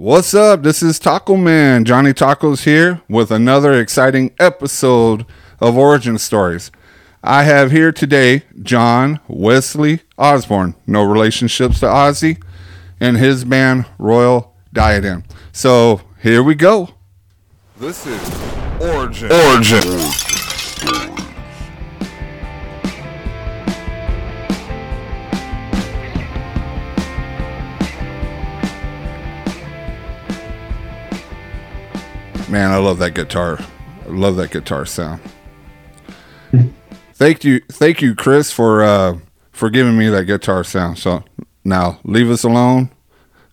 What's up? This is Taco Man. Johnny Tacos here with another exciting episode of Origin Stories. I have here today John Wesley Osborn, no relationships to Ozzy, and his band Royal Diadem. So here we go. This is Origin. Origin. Man, I love that guitar. I love that guitar sound. thank you, thank you, Chris, for uh, for giving me that guitar sound. So now leave us alone.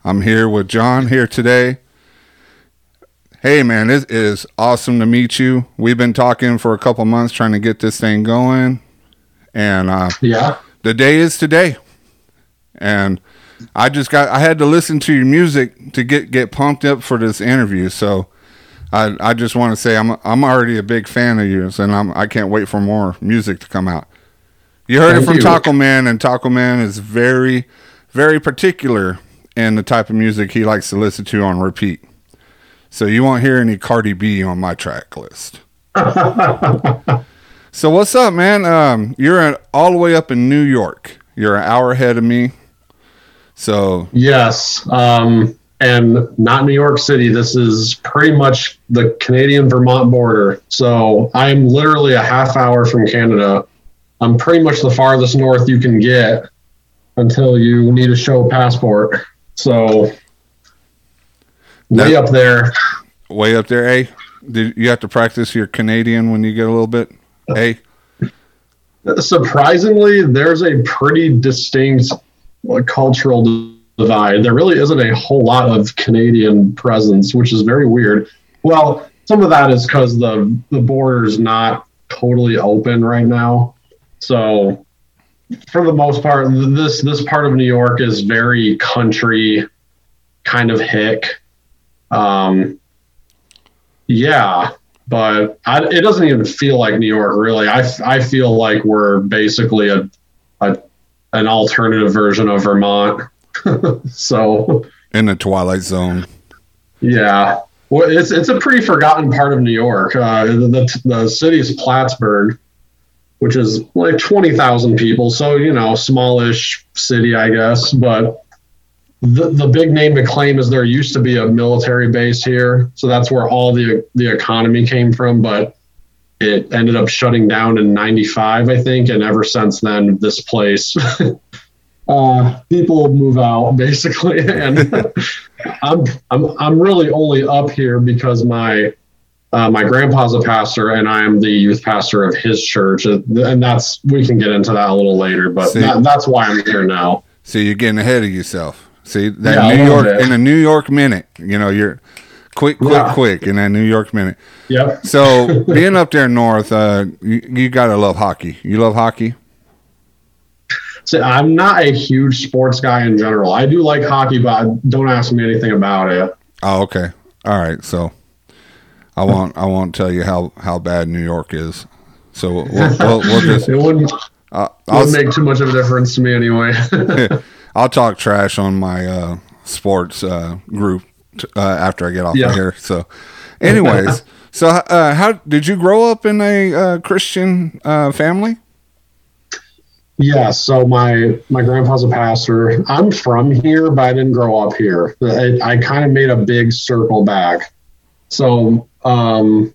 I'm here with John here today. Hey man, it is awesome to meet you. We've been talking for a couple months trying to get this thing going, and uh, Yeah. the day is today. And I just got I had to listen to your music to get get pumped up for this interview. So I I just want to say I'm I'm already a big fan of yours, and I'm I can't wait for more music to come out. You heard it from you. Taco Man, and Taco Man is very very particular in the type of music he likes to listen to on repeat. So you won't hear any Cardi B on my track list. So what's up, man? Um, you're at, all the way up in New York. You're an hour ahead of me. So yes. Um, and not New York City. This is pretty much the Canadian Vermont border. So I'm literally a half hour from Canada. I'm pretty much the farthest north you can get until you need to show a passport. So way up there. way up there, A. Did you have to practice your Canadian when you get a little bit? A. Surprisingly, there's a pretty distinct like, cultural divide. There really isn't a whole lot of Canadian presence, which is very weird. Well, some of that is because the the border's not totally open right now. So, for the most part, this this part of New York is very country, kind of hick. Um, yeah, but I, it doesn't even feel like New York really. I, I feel like we're basically a, a an alternative version of Vermont. so In the Twilight Zone. yeah, well, it's it's a pretty forgotten part of New York. Uh, the, the the city's Plattsburgh, which is like twenty thousand people, so you know, smallish city, I guess. But the the big name to claim is there used to be a military base here, so that's where all the the economy came from. But it ended up shutting down in '95, I think, and ever since then, this place. Uh, people move out basically, and I'm I'm I'm really only up here because my uh, my grandpa's a pastor and I'm the youth pastor of his church, and that's we can get into that a little later, but See. that, that's why I'm here now. See, you're getting ahead of yourself. See that Yeah, New York in a New York minute. You know, you're quick, quick, Yeah. quick in that New York minute. Yep. So being up there north, uh, you, you gotta love hockey. You love hockey. So I'm not a huge sports guy in general. I do like hockey, but don't ask me anything about it. Oh, okay. All right. So I won't. I won't tell you how how bad New York is. So we'll, we'll, we'll just. It wouldn't, Uh, I'll, make too much of a difference to me anyway. I'll talk trash on my uh, sports uh, group t- uh, after I get off Yeah. of here. So, anyways, so uh, how did you grow up in a uh, Christian uh, family? Yeah, so my my grandpa's a pastor. I'm from here, but I didn't grow up here. I, I kind of made a big circle back. So, um,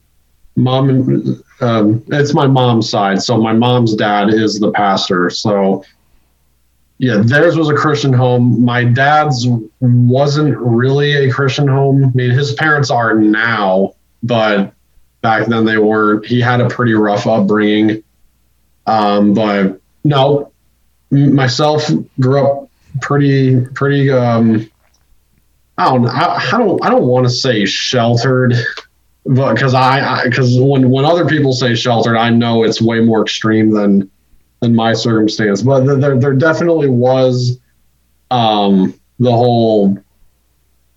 mom and um, it's my mom's side. So my mom's dad is the pastor. So, yeah, theirs was a Christian home. My dad's wasn't really a Christian home. I mean, his parents are now, but back then they weren't. He had a pretty rough upbringing. Um, but no, myself grew up pretty, pretty. Um, I don't, I, I don't, I don't want to say sheltered, but because I, because when when other people say sheltered, I know it's way more extreme than than my circumstance. But th- there, there definitely was, um, the whole.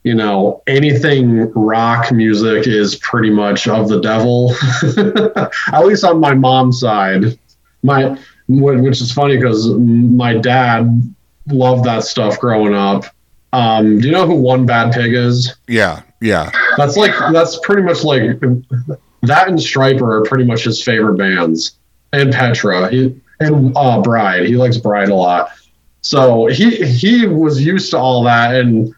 You know, anything rock music is pretty much of the devil. At least on my mom's side my which is funny because my dad loved that stuff growing up Um, do you know who One Bad Pig is? Yeah, yeah. That's like that's pretty much like that and Stryper are pretty much his favorite bands, and Petra he, and uh, Bride. He likes Bride a lot. So he he was used to all that, and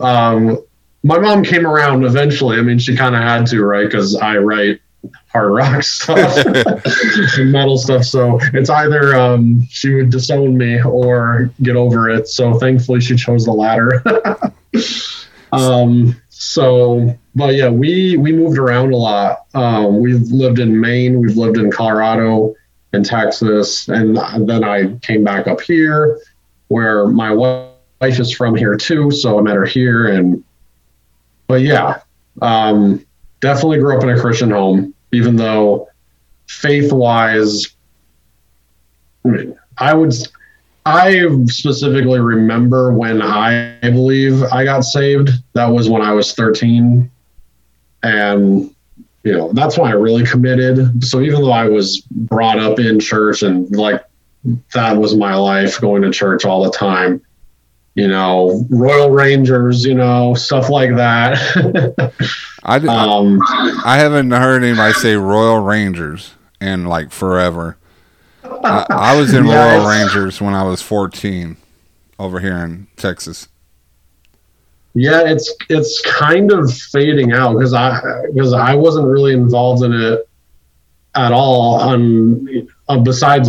um, my mom came around eventually. I mean, she kind of had to, right? Because I write hard rock stuff and metal stuff. So it's either um, she would disown me or get over it. So thankfully, she chose the latter. um, so, but yeah, we we moved around a lot. Um, we've lived in Maine, we've lived in Colorado, in Texas, and then I came back up here, where my wife is from here too. So I met her here, and but yeah, um, definitely grew up in a Christian home even though faith wise, I would, I specifically remember when I believe I got saved. That was when I was 13. And, you know, that's when I really committed. So even though I was brought up in church and like that was my life going to church all the time, you know, Royal Rangers, you know, stuff like that. I, um, I haven't heard anybody say Royal Rangers in like forever. I, I was in yes. Royal Rangers when I was 14 over here in Texas. Yeah, it's it's kind of fading out because I because I wasn't really involved in it at all. On uh, besides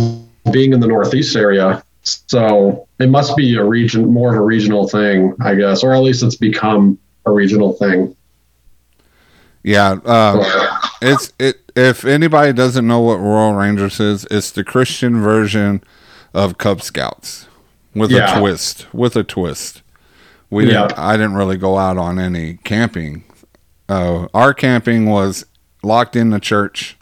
being in the Northeast area, so it must be a region more of a regional thing, I guess, or at least it's become a regional thing. Yeah, uh, it's it. If anybody doesn't know what Royal Rangers is, it's the Christian version of Cub Scouts with yeah. a twist. With a twist. We yeah. didn't. I didn't really go out on any camping. Uh, our camping was locked in the church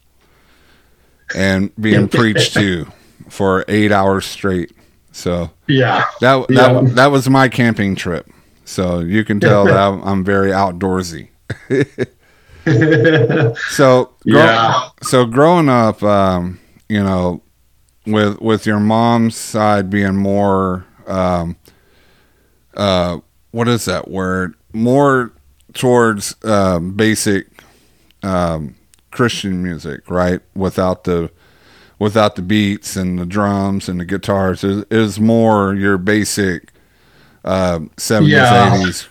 and being preached to for eight hours straight. So yeah, that that yeah. that was my camping trip. So you can tell that I'm, I'm very outdoorsy. so grow, yeah. So growing up, um, you know, with with your mom's side being more, um, uh, what is that word? More towards uh, basic um, Christian music, right? Without the without the beats and the drums and the guitars. Is is more your basic uh, seventies, uh, eighties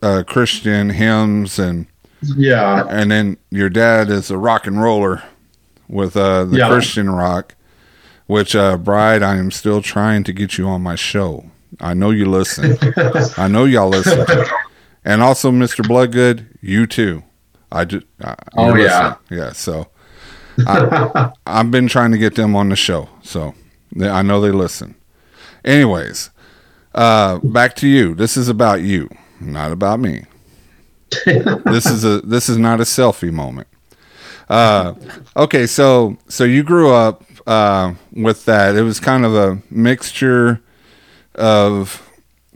uh, Christian hymns and yeah. And then your dad is a rock and roller with uh, the yeah. Christian rock, which, uh, Bride, I am still trying to get you on my show. I know you listen. I know y'all listen. And also, Mr. Bloodgood, you too. I just, oh, yeah. Yeah. So I, I've been trying to get them on the show. So they, I know they listen. Anyways, uh, back to you. This is about you, not about me this is a this is not a selfie moment. Uh, okay, so so you grew up uh, with that. It was kind of a mixture of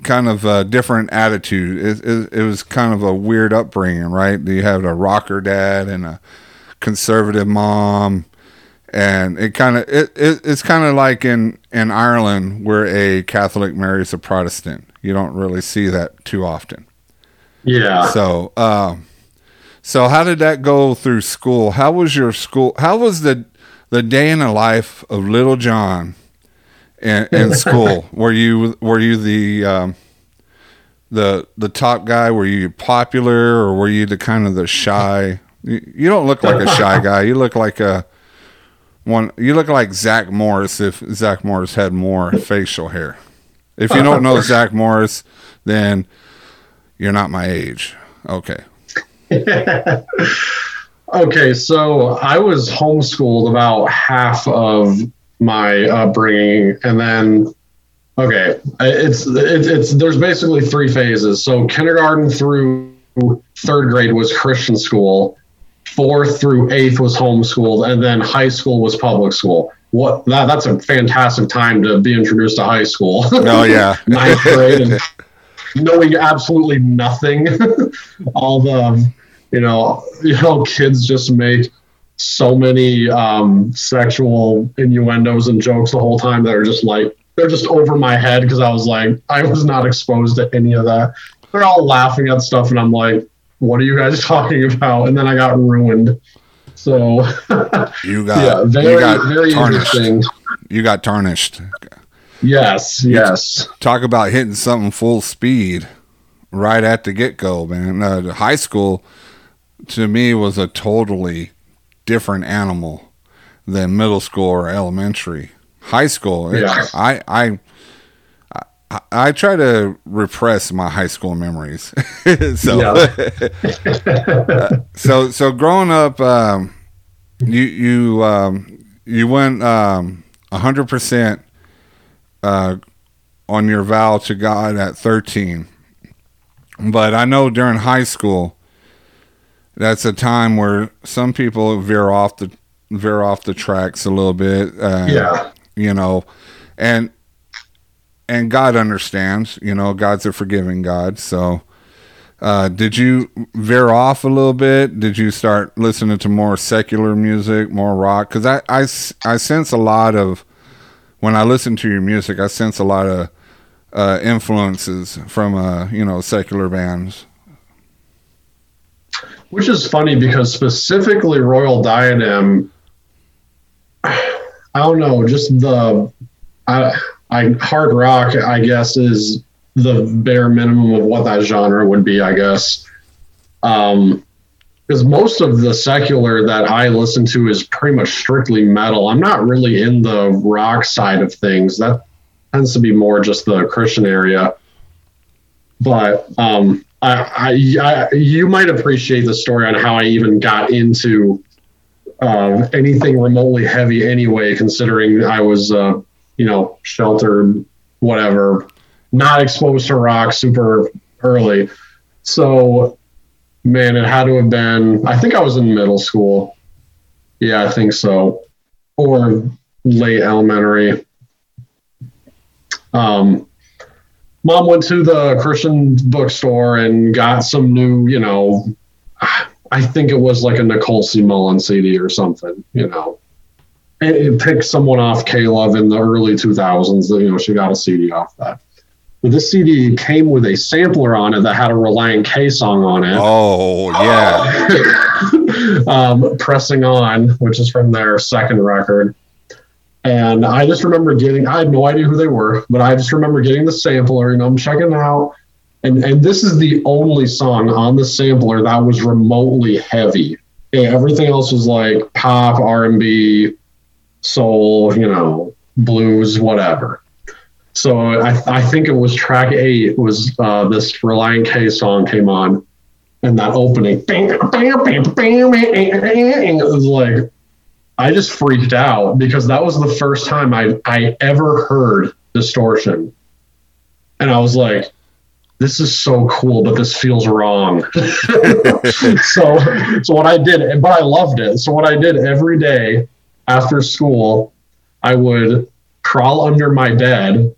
kind of a different attitude. It, it, it, was kind of a weird upbringing, right? You had a rocker dad and a conservative mom, and it kind of it, it it's kind of like in in Ireland where a Catholic marries a Protestant. You don't really see that too often. Yeah. So, um, so how did that go through school? How was your school? How was the the day in the life of little John in, in school? were you were you the um, the the top guy? Were you popular, or were you the kind of the shy? You, don't look like a shy guy. You look like a one. You look like Zach Morris if Zach Morris had more facial hair. If you don't know Zach Morris, then you're not my age. Okay. okay, so I was homeschooled about half of my upbringing, and then okay, it's it's, it's there's basically three phases. So kindergarten through third grade was Christian school, fourth through eighth was homeschooled, and then high school was public school. What that that's a fantastic time to be introduced to high school. Oh yeah, ninth grade and knowing absolutely nothing. All the, you know, you know, kids just make so many um, sexual innuendos and jokes the whole time that are just like they're just over my head because I was like, I was not exposed to any of that. They're all laughing at stuff, and I'm like, what are you guys talking about? And then I got ruined. So you got yeah, very, you got very tarnished. interesting. You got tarnished. Yes, you yes. Talk about hitting something full speed right at the get go, man. Uh, high school to me was a totally different animal than middle school or elementary. High school, yeah. I, I I I try to repress my high school memories. so, so so growing up, um, you you um, you went um, hundred percent uh, on your vow to God at thirteen. But I know during high school, that's a time where some people veer off the veer off the tracks a little bit. Uh, yeah, you know, and and God understands. You know, God's a forgiving God. So, uh, did you veer off a little bit? Did you start listening to more secular music, more rock? Because I, I, I sense a lot of when I listen to your music, I sense a lot of uh, influences from uh, you know secular bands. Which is funny because specifically Royal Diadem, I don't know, just the I, I hard rock, I guess, is the bare minimum of what that genre would be, I guess. Um, because most of the secular that I listen to is pretty much strictly metal. I'm not really in the rock side of things. That tends to be more just the Christian area. But um, I, I, I, you might appreciate the story on how I even got into uh, anything remotely heavy anyway, considering I was uh, you know, sheltered, whatever, not exposed to rock super early. So, man, it had to have been, I think I was in middle school. Yeah, I think so. Or late elementary. Um, mom went to the Christian bookstore and got some new, you know, I think it was like a Nicole C. Mullen CD or something, you know it picked someone off K-Love in the early 2000s. That, You know, she got a CD off that. But this CD came with a sampler on it that had a Relient K song on it. Oh yeah, um, pressing on, which is from their second record. And I just remember getting, I had no idea who they were, but I just remember getting the sampler, you know, I'm checking it out. And, and this is the only song on the sampler that was remotely heavy. everything else was like pop, R&B, soul, you know, blues, whatever. So I, I think it was track eight was uh, this Relient K song came on, and that opening, it was like I just freaked out because that was the first time I I ever heard distortion, and I was like, this is so cool, but this feels wrong. so so what I did, but I loved it. So what I did every day after school, I would crawl under my bed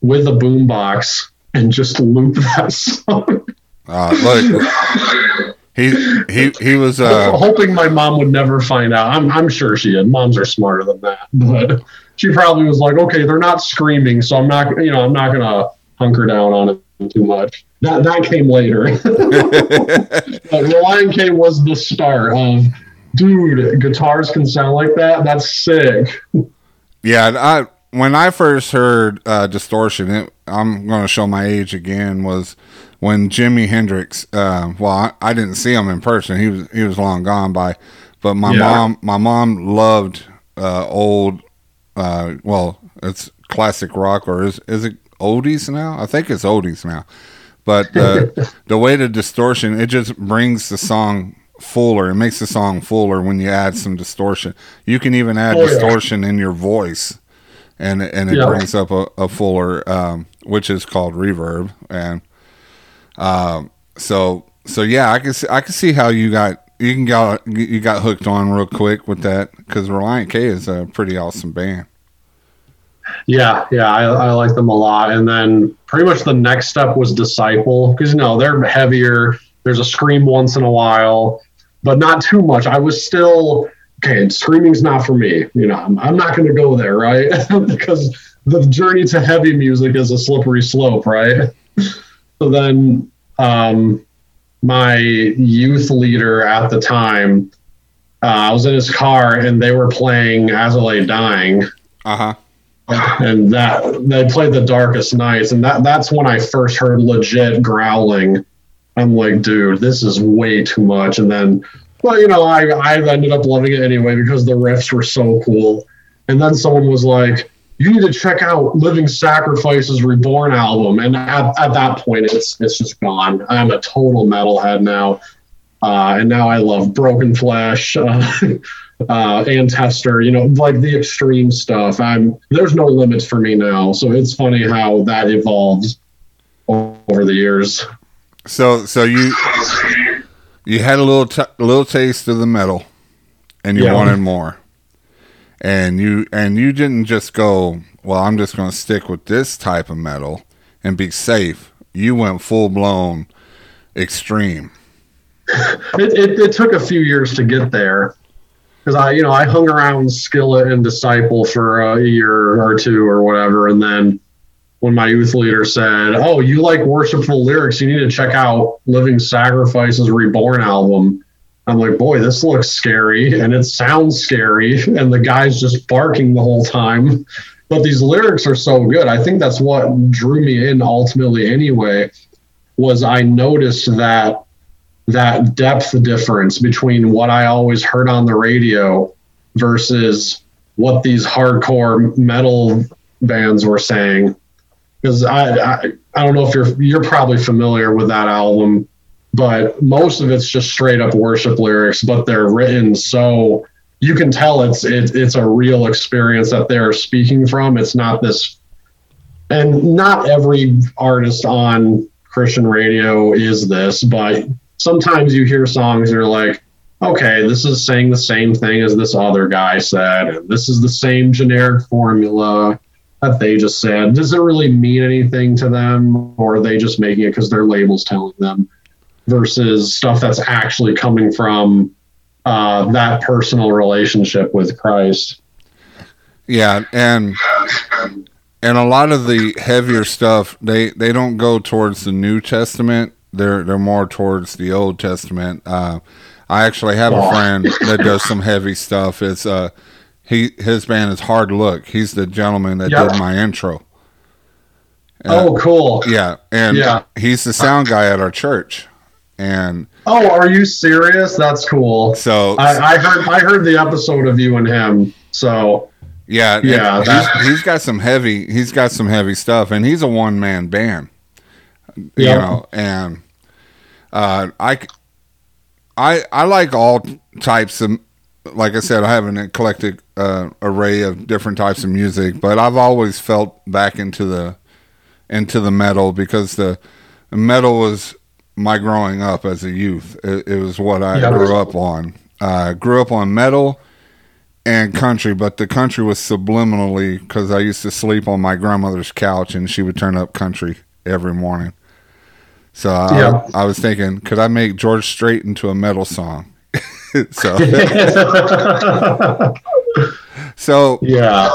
with a boombox and just loop that song. Uh, look, he he he was uh, hoping my mom would never find out. I'm I'm sure she did. Moms are smarter than that, but she probably was like, okay, they're not screaming, so I'm not you know I'm not gonna hunker down on it too much. That that came later. but Relient K was the start of dude, guitars can sound like that. That's sick. Yeah, I when I first heard uh, distortion, it, I'm going to show my age again. Was when Jimi Hendrix. Uh, well, I, I, didn't see him in person. He was he was long gone by. But my yeah. mom, my mom loved uh, old. Uh, well, it's classic rock, or is is it oldies now? I think it's oldies now. But the way the distortion, it just brings the song fuller. It makes the song fuller when you add some distortion. You can even add oh, distortion yeah. in your voice, and and it yeah. brings up a, a fuller, um, which is called reverb. And um, so so yeah, I can see, I can see how you got you can got you got hooked on real quick with that because Relient K is a pretty awesome band. Yeah, yeah, I, I like them a lot. And then pretty much the next step was Disciple because you know they're heavier. There's a scream once in a while but not too much. I was still okay, screaming's not for me. You know, I'm, I'm not going to go there, right? because the journey to heavy music is a slippery slope, right? so then, um, my youth leader at the time, uh, I was in his car and they were playing As I Lay Dying. Uh huh. And that they played the darkest nights, and that that's when I first heard legit growling. I'm like, dude, this is way too much. And then well, you know, I I ended up loving it anyway because the riffs were so cool. And then someone was like, "You need to check out Living Sacrifice's Reborn album." And at, at that point, it's it's just gone. I'm a total metalhead now, uh, and now I love Broken Flesh. Uh, uh, Antestor, you know, like the extreme stuff. I'm there's no limits for me now, so it's funny how that evolves over the years. So, so you you had a little t- little taste of the metal, and you yeah. wanted more, and you and you didn't just go, well, I'm just going to stick with this type of metal and be safe. You went full blown extreme. It, it, it took a few years to get there because I, you know, I hung around Skillet and Disciple for a year or two or whatever, and then when my youth leader said, "Oh, you like worshipful lyrics? You need to check out Living Sacrifice's Reborn album." I'm like, "Boy, this looks scary and it sounds scary, and the guy's just barking the whole time." But these lyrics are so good. I think that's what drew me in ultimately. Anyway, was I noticed that that depth difference between what I always heard on the radio versus what these hardcore metal bands were saying because I, I I don't know if you're you're probably familiar with that album, but most of it's just straight up worship lyrics, but they're written so you can tell it's it, it's a real experience that they're speaking from. It's not this, and not every artist on Christian radio is this, but sometimes you hear songs and you're like, okay, this is saying the same thing as this other guy said, and this is the same generic formula that they just said. Does it really mean anything to them, or are they just making it because their label's telling them? Versus stuff that's actually coming from uh, that personal relationship with Christ. Yeah, and and a lot of the heavier stuff they they don't go towards the New Testament. They're they're more towards the Old Testament. Uh, I actually have a friend that does some heavy stuff. It's uh he his band is Hard Look. He's the gentleman that yep. did my intro. Uh, oh, cool. Yeah, and yeah. he's the sound guy at our church. And oh, are you serious? That's cool. So I, I heard I heard the episode of you and him. So yeah, yeah, he's, he's got some heavy. He's got some heavy stuff, and he's a one man band. You yep. know, and uh, I, I, I like all types of like I said, I have an eclectic uh, array of different types of music, but I've always felt back into the into the metal because the, metal was my growing up as a youth. It, it was what I yeah, grew up on. I uh, grew up on metal and country, but the country was subliminally because I used to sleep on my grandmother's couch and she would turn up country every morning. So I, yeah. I was thinking, could I make George Strait into a metal song? so. So yeah.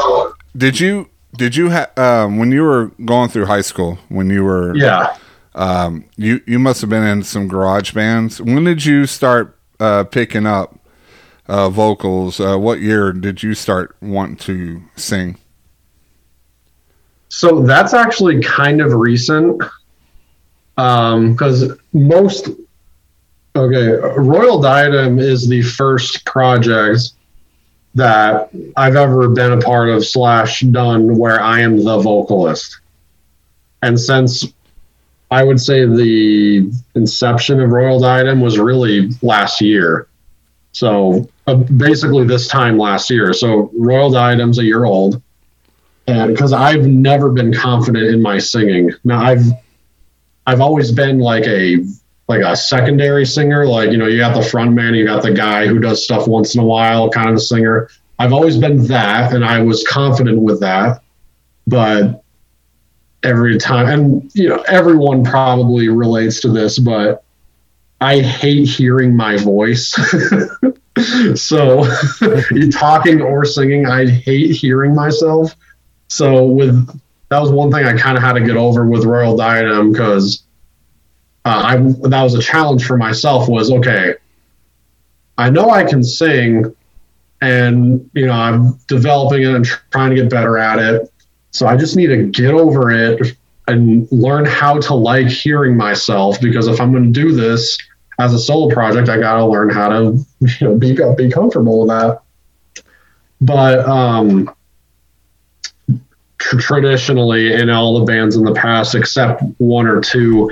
did you did you have um, when you were going through high school when you were yeah. um, you you must have been in some garage bands. When did you start uh, picking up uh, vocals? Uh, what year did you start wanting to sing? So that's actually kind of recent because um, most Okay, Royal Diadem is the first project that I've ever been a part of slash done where I am the vocalist. And since I would say the inception of Royal Diadem was really last year. So uh, basically this time last year. So Royal Diadem's a year old. And because I've never been confident in my singing. Now I've I've always been like a like a secondary singer. Like, you know, you got the front man, you got the guy who does stuff once in a while, kind of singer. I've always been that, and I was confident with that. But every time, and, you know, everyone probably relates to this, but I hate hearing my voice. so talking or singing, I hate hearing myself. So with that was one thing I kind of had to get over with Royal Diadem because I that was a challenge for myself. Was okay. I know I can sing, and you know I'm developing it and trying to get better at it. So I just need to get over it and learn how to like hearing myself because if I'm going to do this as a solo project, I got to learn how to you know be be comfortable with that. But um, traditionally, in all the bands in the past, except one or two,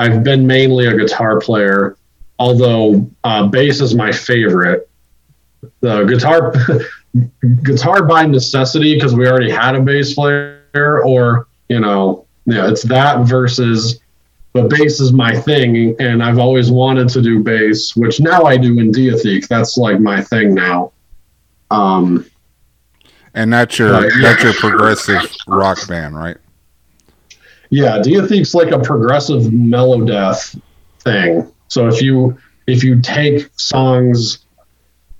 I've been mainly a guitar player. Although uh, bass is my favorite. The guitar guitar by necessity because we already had a bass player, or you know, yeah, it's that versus but bass is my thing, and I've always wanted to do bass, which now I do in Diatheke. That's like my thing now. Um, and that's your uh, that's your progressive rock band, right? Yeah, Diatheke's like a progressive melodeath thing. So if you if you take songs,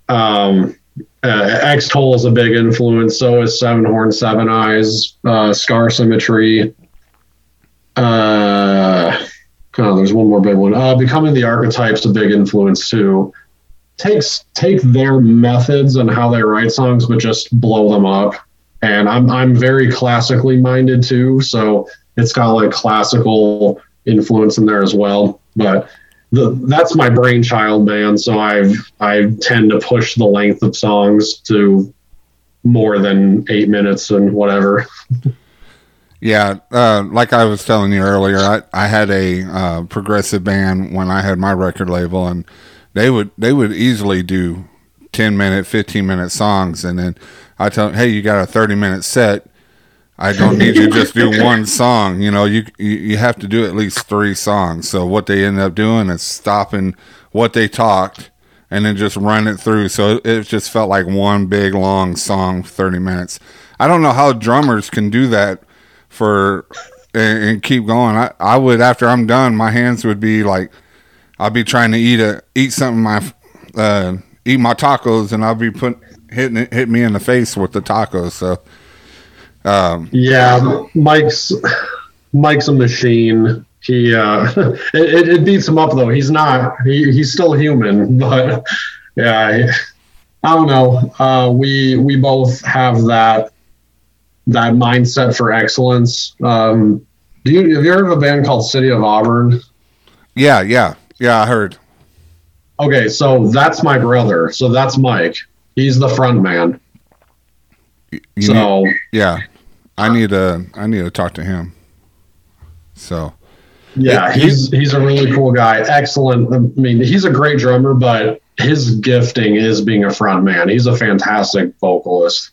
um, uh, Extol is a big influence. So is Seven Horn, Seven Eyes, uh, Scar Symmetry. Uh, oh, there's one more big one. Uh, Becoming the Archetype's a big influence too. Takes take their methods and how they write songs, but just blow them up. And I'm I'm very classically minded too, so it's got like classical influence in there as well. But the, that's my brainchild band, so I I tend to push the length of songs to more than eight minutes and whatever. Yeah, uh, like I was telling you earlier, I, I had a uh, progressive band when I had my record label, and they would they would easily do ten minute, fifteen minute songs, and then I tell them, hey, you got a thirty minute set. I don't need you to just do one song. You know, you, you you have to do at least three songs. So what they end up doing is stopping what they talked and then just run it through. So it just felt like one big long song, thirty minutes. I don't know how drummers can do that for and, and, keep going. I, I would after I'm done, my hands would be like I'll be trying to eat a eat something my uh, eat my tacos and I'll be put hitting it, hit me in the face with the tacos. So um, yeah, Mike's Mike's a machine. He uh, it, it beats him up though. He's not. He, he's still human, but yeah. I don't know. Uh, we we both have that that mindset for excellence. Um, do you have you heard of a band called City of Auburn? Yeah, yeah, yeah. I heard. Okay, so that's my brother. So that's Mike. He's the front man. You so yeah, I need to I need to talk to him. So yeah, he's he's a really cool guy. Excellent. I mean, he's a great drummer, but his gifting is being a front man. He's a fantastic vocalist.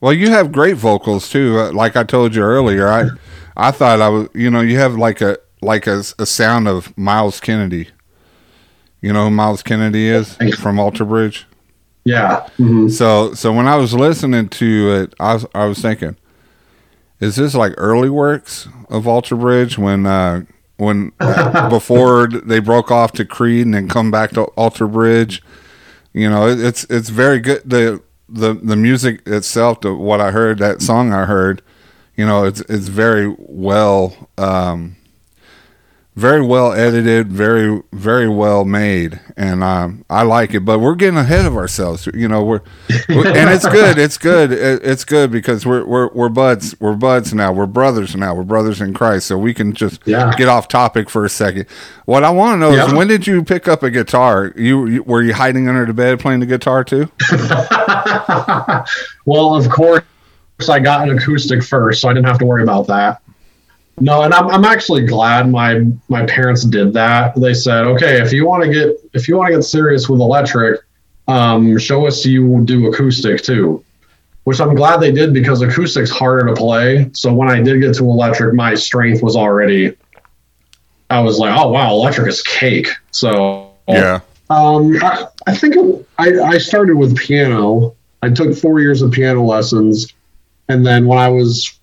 Well, you have great vocals too. Uh, like I told you earlier, I I thought I was, you know, you have like a like a, a sound of Myles Kennedy. You know who Myles Kennedy is from Alter Bridge? Yeah. Mm-hmm. So so when I was listening to it, I was I was thinking, is this like early works of Alter Bridge when uh, when uh, before they broke off to Creed and then come back to Alter Bridge? You know, it, it's it's very good. The the the music itself, to what I heard, that song I heard, you know, it's it's very well, um, very well edited, very very well made, and um, I like it. But we're getting ahead of ourselves, you know. We're, and it's good, it's good, it's good because we're we're we're buds, we're buds now, we're brothers now, we're brothers in Christ. So we can just yeah. get off topic for a second. What I want to know yeah. is when did you pick up a guitar? You, you were you hiding under the bed playing the guitar too? well, of course, I got an acoustic first, so I didn't have to worry about that. No, and I'm, I'm actually glad my my parents did that. They said, okay, if you want to get if you want to get serious with electric, um, show us you do acoustic too. Which I'm glad they did because acoustic's harder to play. So when I did get to electric, my strength was already. I was like, oh wow, electric is cake. So yeah. Um, I, I think it, I, I started with piano. I took four years of piano lessons, and then when I was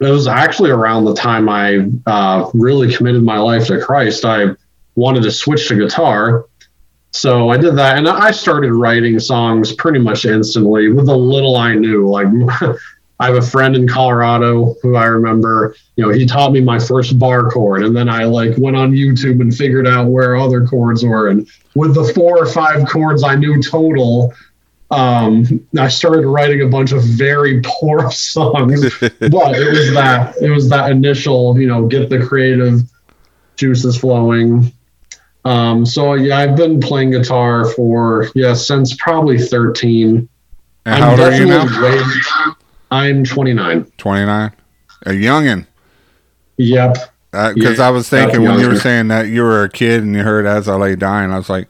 it was actually around the time I uh, really committed my life to Christ. I wanted to switch to guitar. So I did that, and I started writing songs pretty much instantly with the little I knew. Like, I have a friend in Colorado who I remember, you know, he taught me my first bar chord, and then I like went on YouTube and figured out where other chords were. And with the four or five chords I knew total, um, I started writing a bunch of very poor songs. but it was that it was that initial, you know, get the creative juices flowing um, so yeah, I've been playing guitar for yeah since probably thirteen. And how old are you now? Way, I'm 29. 29, a youngin. Yep. Because uh, I was thinking when you were saying that you were a kid and you heard "As I Lay Dying," I was like,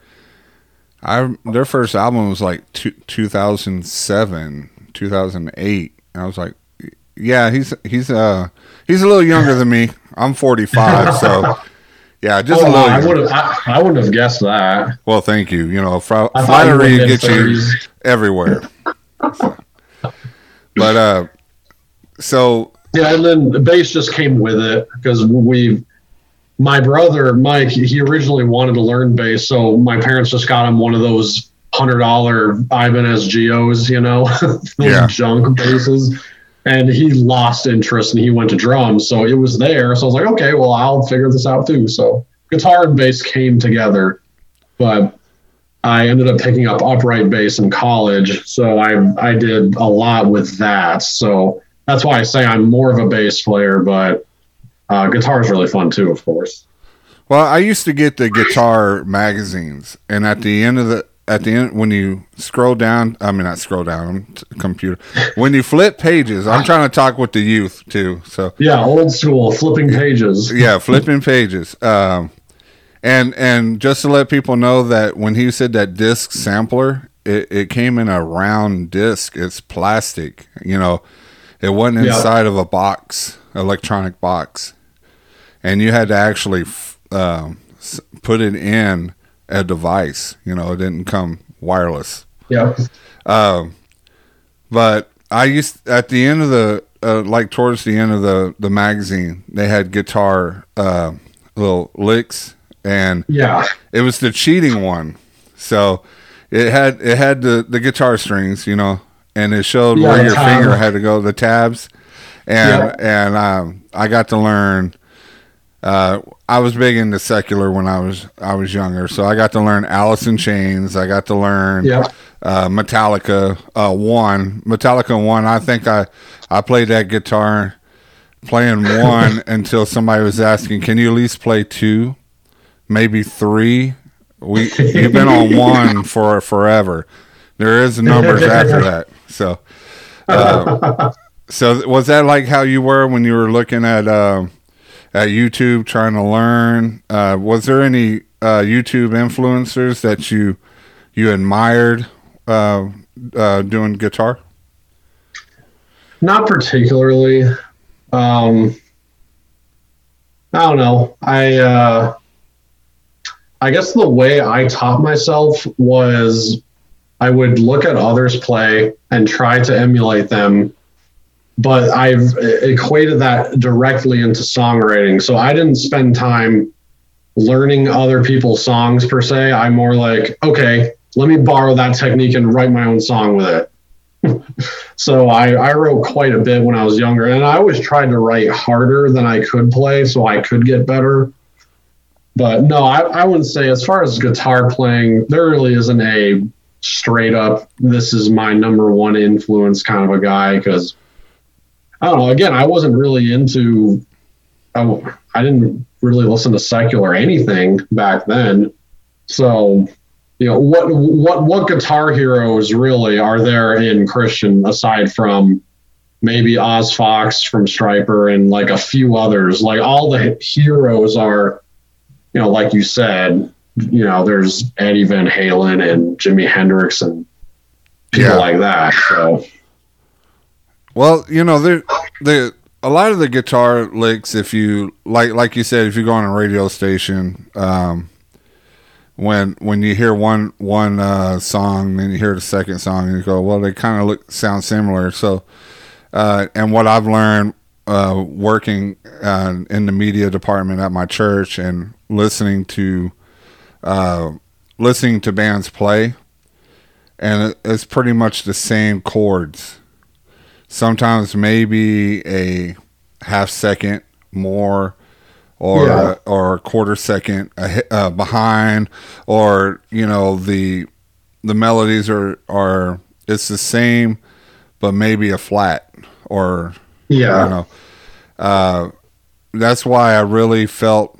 I their first album was like two, 2007, 2008. And I was like, yeah, he's he's uh he's a little younger than me. I'm 45, so yeah, just oh, a little. I would have. I, I, wouldn't have guessed that. Well, thank you. You know, fr- flattery gets you everywhere. So. But uh, so yeah, and then the bass just came with it because we. My brother Mike, he originally wanted to learn bass, so my parents just got him one of those hundred dollar Ibanez GIOs, you know, those yeah. junk basses and he lost interest and he went to drums. So it was there. So I was like, okay, well, I'll figure this out too. So guitar and bass came together, but I ended up picking up upright bass in college. So I I did a lot with that. So that's why I say I'm more of a bass player, but uh, guitar is really fun too, of course. Well, I used to get the guitar magazines, and at the end of the at the end when you scroll down i mean not scroll down on computer when you flip pages i'm trying to talk with the youth too so yeah old school flipping pages yeah flipping pages um, and and just to let people know that when he said that disc sampler it, it came in a round disc it's plastic you know it wasn't inside yeah. of a box electronic box and you had to actually uh, put it in a device. You know, it didn't come wireless. Yeah. Uh, but I used at the end of the uh, like towards the end of the the magazine, they had guitar uh, little licks, and yeah, it was the cheating one. So it had it had the the guitar strings, you know, and it showed yeah, where your tab. finger had to go, the tabs, and yeah. and um, I got to learn uh, I was big into secular when I was I was younger, so I got to learn Alice in Chains. I got to learn yeah. uh, Metallica uh, one, Metallica one. I think I I played that guitar playing one until somebody was asking, "Can you at least play two, maybe three? We you've been on one for forever. There is numbers after that, so." Uh, so was that like how you were when you were looking at? At YouTube trying to learn. Uh, was there any uh, YouTube influencers that you you admired uh, uh doing guitar? Not particularly. Um, I don't know. I uh, I guess the way I taught myself was I would look at others play and try to emulate them but I've equated that directly into songwriting. So I didn't spend time learning other people's songs per se. I'm more like, okay, let me borrow that technique and write my own song with it. so I, I wrote quite a bit when I was younger, and I always tried to write harder than I could play so I could get better. But no, I, I wouldn't say, as far as guitar playing, there really isn't a straight up, this is my number one influence kind of a guy because I don't know. Again, I wasn't really into. I, I didn't really listen to secular anything back then. So, you know, what what what guitar heroes really are there in Christian aside from maybe Oz Fox from Stryper and like a few others? Like all the heroes are, you know, like you said, you know, there's Eddie Van Halen and Jimi Hendrix and people yeah. like that. So well, you know, there, the a lot of the guitar licks, if you like, like you said, if you go on a radio station, um, when when you hear one one uh, song, then you hear the second song, and you go, well, they kind of look sound similar. So, uh, and what I've learned uh, working uh, in the media department at my church and listening to uh, listening to bands play, and it's pretty much the same chords. Sometimes maybe a half second more, or Yeah. or a quarter second uh, behind, or you know the the melodies are are it's the same, but maybe a flat or Yeah. you know. Uh, that's why I really felt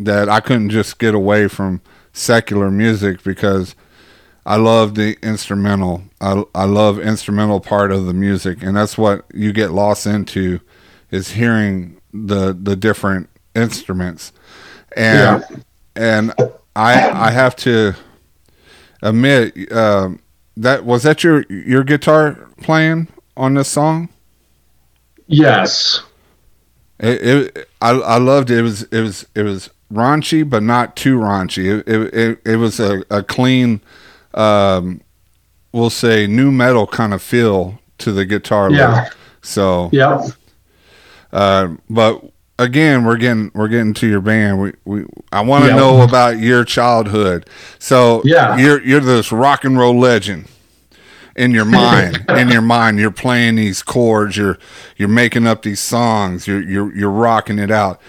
that I couldn't just get away from secular music because I love the instrumental. I I love instrumental part of the music, and that's what you get lost into is hearing the the different instruments, and and I I have to admit um, that was that your your guitar playing on this song. Yes. It, it I I loved it. It was it was it was raunchy, but not too raunchy. It it it, it was a, a clean, um, we'll say new metal kind of feel to the guitar. Yeah. So, Yep. uh, but again, we're getting we're getting to your band. We we I want to Yeah. know about your childhood. So Yeah. you're you're this rock and roll legend in your mind. in your mind, you're playing these chords. You're you're making up these songs. You're you're you're rocking it out.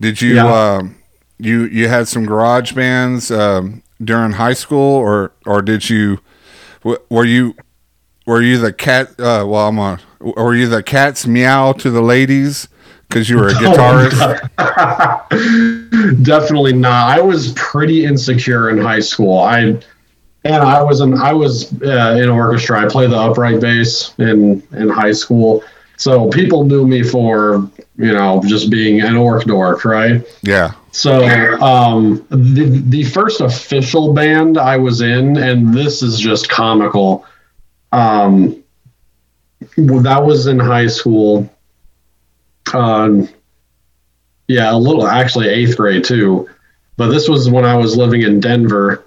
Did you Yeah. um, you you had some garage bands um, during high school, or or did you were you were you the cat? Uh, well, I'm a. Were you the cat's meow to the ladies because you were a guitarist? Definitely not. I was pretty insecure in high school. I and I was in I was uh, in orchestra. I played the upright bass in in high school. So people knew me for you know just being an orc dork, right? yeah. So um, the the first official band I was in, and this is just comical. Um, that was in high school. Um, yeah, a little actually eighth grade too, but this was when I was living in Denver,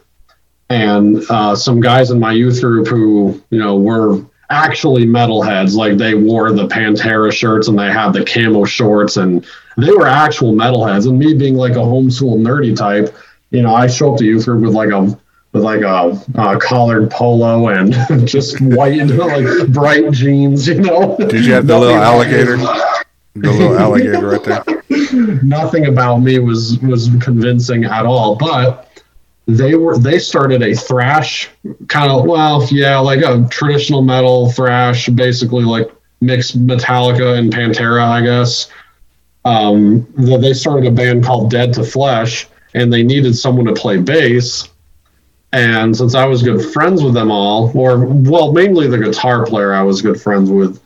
and uh, some guys in my youth group who you know were actually metalheads, like they wore the Pantera shirts and they had the camo shorts and they were actual metalheads. And me being like a homeschool nerdy type, you know, I show up to youth group with like a with like a, uh collared polo and just white like bright jeans, you know. Did you have the little alligator? The little alligator right there. nothing about me was was convincing at all but they were they started a thrash kind of well yeah like a traditional metal thrash basically like mixed metallica and pantera i guess. Um th- they started a band called dead to flesh and they needed someone to play bass. And since i was good friends with them all or well mainly the guitar player i was good friends with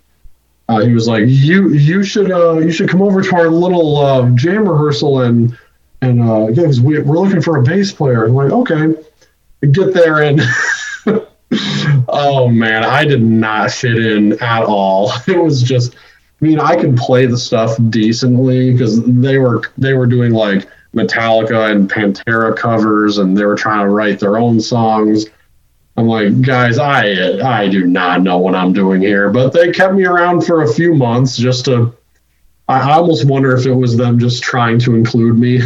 uh, he was like, "You you should uh, you should come over to our little uh, jam rehearsal and and uh, yeah, 'cause we, we're looking for a bass player." I'm like, "Okay." Get there and oh man, I did not fit in at all. It was just, I mean, I could play the stuff decently because they were they were doing like Metallica and Pantera covers, and they were trying to write their own songs. I'm like, guys, I I do not know what I'm doing here. But they kept me around for a few months just to. I I almost wonder if it was them just trying to include me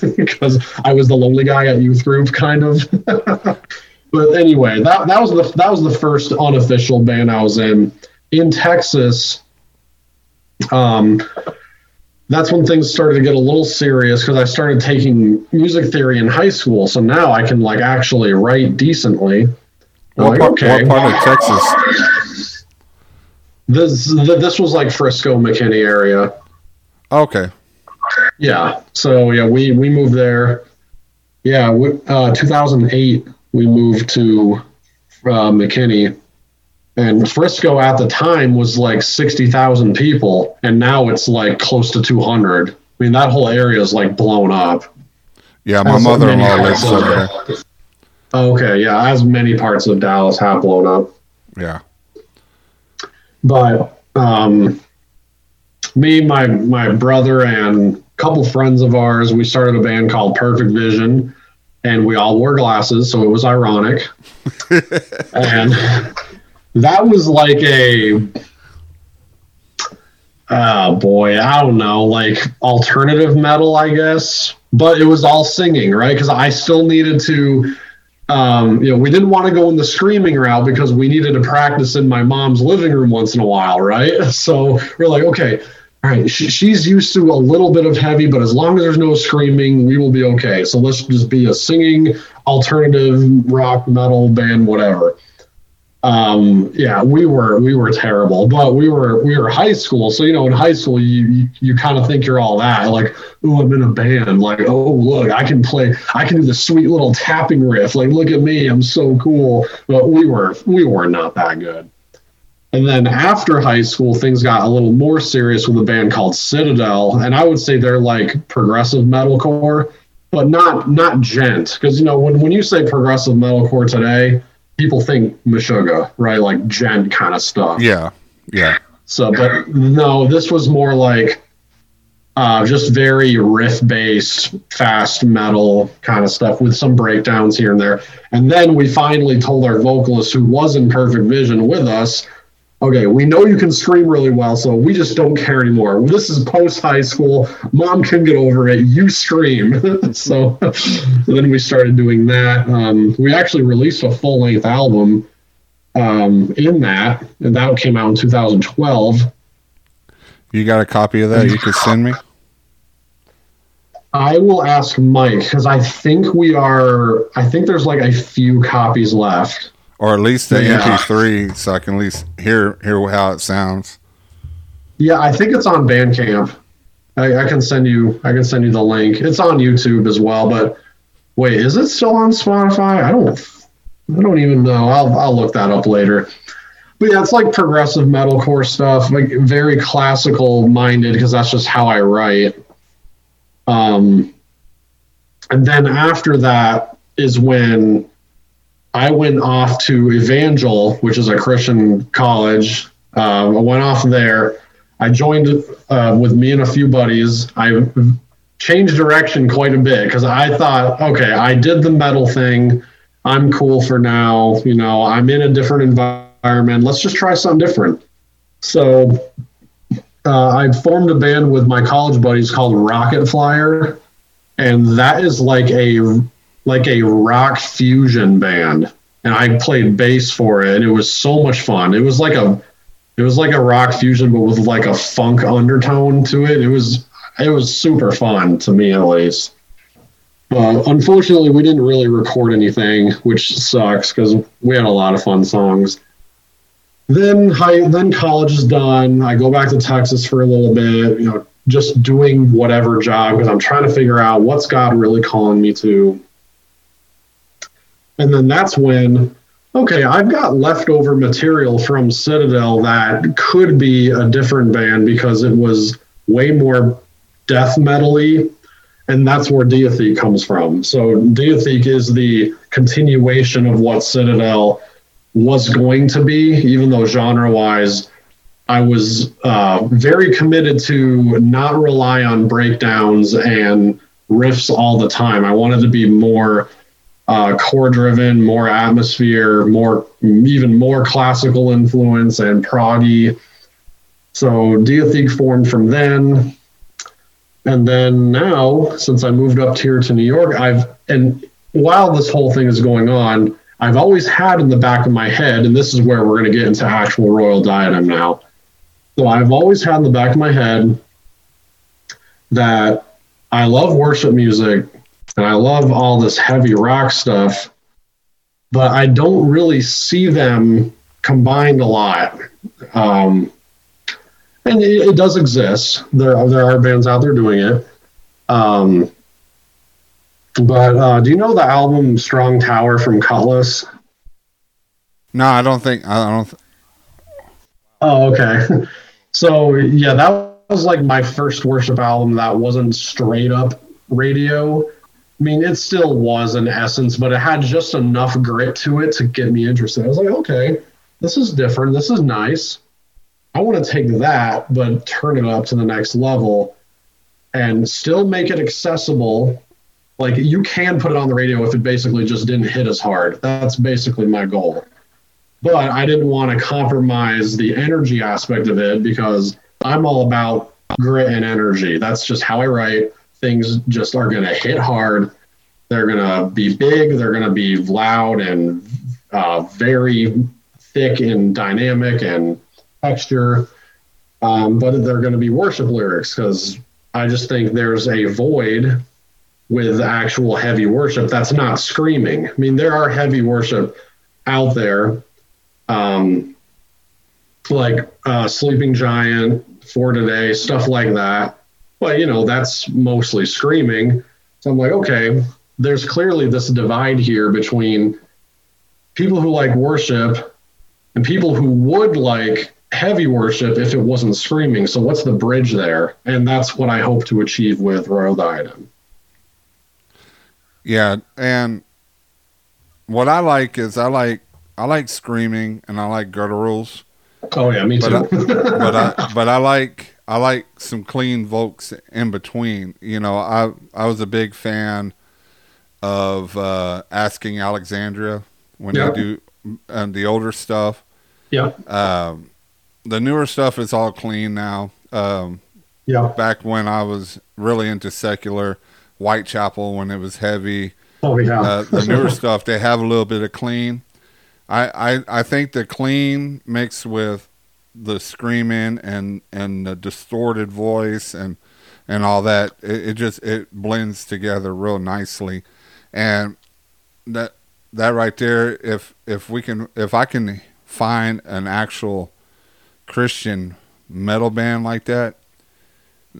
because I was the lonely guy at youth group, kind of. but anyway, that that was the that was the first unofficial band I was in in Texas. Um, that's when things started to get a little serious because I started taking music theory in high school. So now I can like actually write decently. What, like, part, okay. what part of Texas? This th- this was like Frisco, McKinney area. Okay. Yeah. So yeah, we we moved there. Yeah, we, uh, 2008 we moved to uh, McKinney, and Frisco at the time was like 60,000 people, and now it's like close to 200. I mean, that whole area is like blown up. Yeah, my mother-in-law lives over there. Okay, yeah, as many parts of Dallas have blown up. Yeah. But um, me, my my brother, and a couple friends of ours, we started a band called Perfect Vision, and we all wore glasses, so it was ironic. and that was like a, oh boy, I don't know, like alternative metal, I guess. but it was all singing, right? Because I still needed to, um, you know, we didn't want to go in the screaming route because we needed to practice in my mom's living room once in a while, right? So we're like, okay, all right, she, she's used to a little bit of heavy, but as long as there's no screaming, we will be okay. So let's just be a singing alternative rock metal band, whatever um yeah we were we were terrible but we were we were high school. So you know in high school you you, you kind of think you're all that like oh i'm in a band like oh look i can play i can do the sweet little tapping riff like look at me i'm so cool. But we were we were not that good. And then after high school things got a little more serious with a band called citadel and i would say they're like progressive metalcore but not not djent, because you know when, when you say progressive metalcore today people think Meshuggah, right? Like Djent kind of stuff. Yeah. Yeah. So, but no, this was more like uh, just very riff based, fast metal kind of stuff with some breakdowns here and there. And then we finally told our vocalist, who was in Perfect Vision with us, okay, we know you can scream really well, so we just don't care anymore. This is post high school. Mom can get over it. You scream. so, then we started doing that. Um, we actually released a full length album um, in that, and that came out in 2012. You got a copy of that you could send me? I will ask Mike because I think we are. I think there's like a few copies left or at least the yeah. MP3, so I can at least hear hear how it sounds. Yeah, I think it's on Bandcamp. I, I, can send you I can send you the link. It's on YouTube as well. But wait, is it still on Spotify? I don't I don't even know. I'll I'll look that up later. But yeah, it's like progressive metalcore stuff, like very classical minded because that's just how I write. Um, and then after that is when I went off to Evangel, which is a Christian college. Um, I went off there. I joined uh, with me and a few buddies. I changed direction quite a bit because I thought, okay, I did the metal thing. I'm cool for now. You know, I'm in a different environment. Let's just try something different. So uh, I formed a band with my college buddies called Rocket Flyer, and that is like a like a rock fusion band and I played bass for it and it was so much fun. It was like a it was like a rock fusion but with like a funk undertone to it. It was it was super fun to me at least. But unfortunately, we didn't really record anything, which sucks because we had a lot of fun songs. Then high, then college is done. I go back to Texas for a little bit, you know, just doing whatever job because I'm trying to figure out what's God really calling me to. And then that's when, okay, I've got leftover material from Citadel that could be a different band because it was way more death metally. And that's where Diatheke comes from. So Diatheke is the continuation of what Citadel was going to be, even though genre wise, I was uh, very committed to not rely on breakdowns and riffs all the time. I wanted to be more uh, core driven, more atmosphere, more even more classical influence and proggy. So Diatheke formed from then. And then now, since I moved up here to New York, I've and while this whole thing is going on, I've always had in the back of my head, and this is where we're going to get into actual royal diadem now. So I've always had in the back of my head that I love worship music and I love all this heavy rock stuff, but I don't really see them combined a lot. Um, and it, it, does exist. There are, there are bands out there doing it. Um, but uh, do you know the album Strong Tower from Kutless? No, I don't think I don't. Th- oh, okay. So yeah, that was like my first worship album that wasn't straight up radio. I mean, it still was an essence, but it had just enough grit to it to get me interested. I was like, okay, this is different. This is nice. I want to take that, but turn it up to the next level and still make it accessible. Like you can put it on the radio if it basically just didn't hit as hard. That's basically my goal. But I didn't want to compromise the energy aspect of it because I'm all about grit and energy. That's just how I write things just are going to hit hard. They're going to be big. They're going to be loud and uh, very thick and dynamic and texture. Um, but they're going to be worship lyrics because I just think there's a void with actual heavy worship that's not screaming. I mean, there are heavy worship out there, um, like uh, Sleeping Giant, For Today, stuff like that. But, you know, that's mostly screaming. So I'm like, okay, there's clearly this divide here between people who like worship and people who would like heavy worship if it wasn't screaming. So what's the bridge there? And that's what I hope to achieve with Royal Diadem. Yeah, and what I like is I like I like screaming and I like gutturals. Oh yeah, me too. But I, but I but I like I like some clean vocals in between. You know, I I was a big fan of uh, asking Alexandria when Yeah. they do and the older stuff. Yeah, Um, the newer stuff is all clean now. Um, yeah. back when I was really into secular Whitechapel when it was heavy. Oh yeah. Uh, the newer stuff they have a little bit of clean. I, I I think the clean mixed with the screaming and and the distorted voice and and all that it, it just it blends together real nicely and that that right there if if we can if I can find an actual Christian metal band like that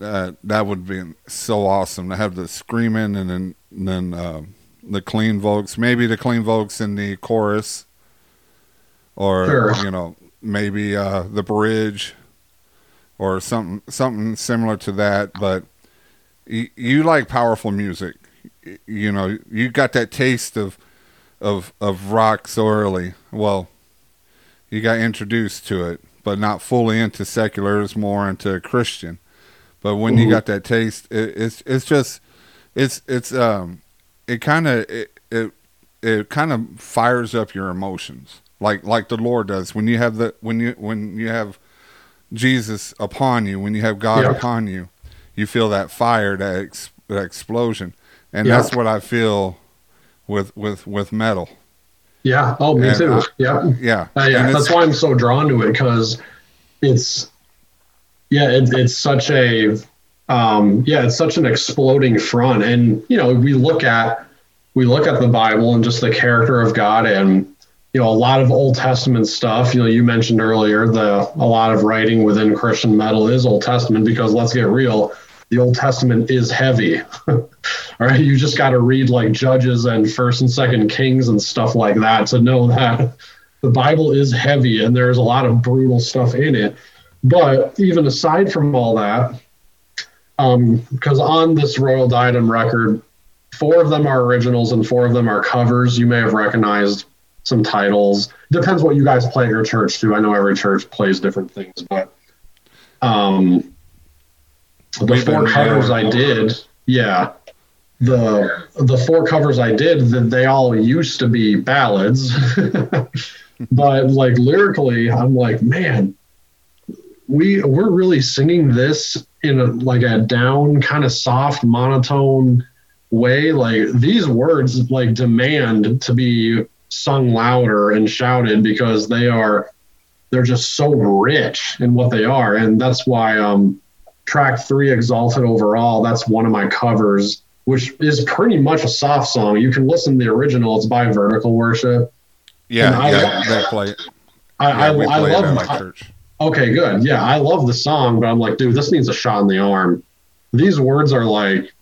uh, that would be so awesome to have the screaming and then then uh, the clean vocals, maybe the clean vocals in the chorus, or Sure. you know maybe uh, the bridge, or something something similar to that. But you, you like powerful music, you know. You got that taste of of of rock so early. Well, you got introduced to it, but not fully into secular. It was more into Christian. But when you Mhm. got that taste, it, it's it's just it's it's um it kind of it it, it kind of fires up your emotions like like the Lord does when you have the when you when you have Jesus upon you when you have God Yeah. upon you you feel that fire that ex, that explosion and Yeah. that's what I feel with with with metal yeah. Oh, me and too. I- yeah. yeah Uh, yeah, that's why I'm so drawn to it because it's yeah, it, it's such a um, yeah, it's such an exploding front, and you know we look at we look at the Bible and just the character of God, and you know a lot of Old Testament stuff. You know, you mentioned earlier the a lot of writing within Christian metal is Old Testament because let's get real, the Old Testament is heavy. All right, you just got to read like Judges and First and Second Kings and stuff like that to know that the Bible is heavy and there's a lot of brutal stuff in it. But even aside from all that, um, because on this Royal Diadem record, four of them are originals and four of them are covers. You may have recognized some titles. Depends what you guys play at your church too. I know every church plays different things, but um, the four covers. I did, yeah, the the four covers I did, th- they all used to be ballads, but like lyrically, I'm like, man, we we're really singing this in a like a down kind of soft monotone way like these words like demand to be sung louder and shouted because they are they're just so rich in what they are. And that's why um track 3 Exalted Over All that's one of my covers which is pretty much a soft song. You can listen to the original. It's by vertical worship. Yeah I- yeah they play it. I yeah, I, I it love my I- church. Okay, good. Yeah, I love the song, but I'm like, dude, this needs a shot in the arm. These words are like,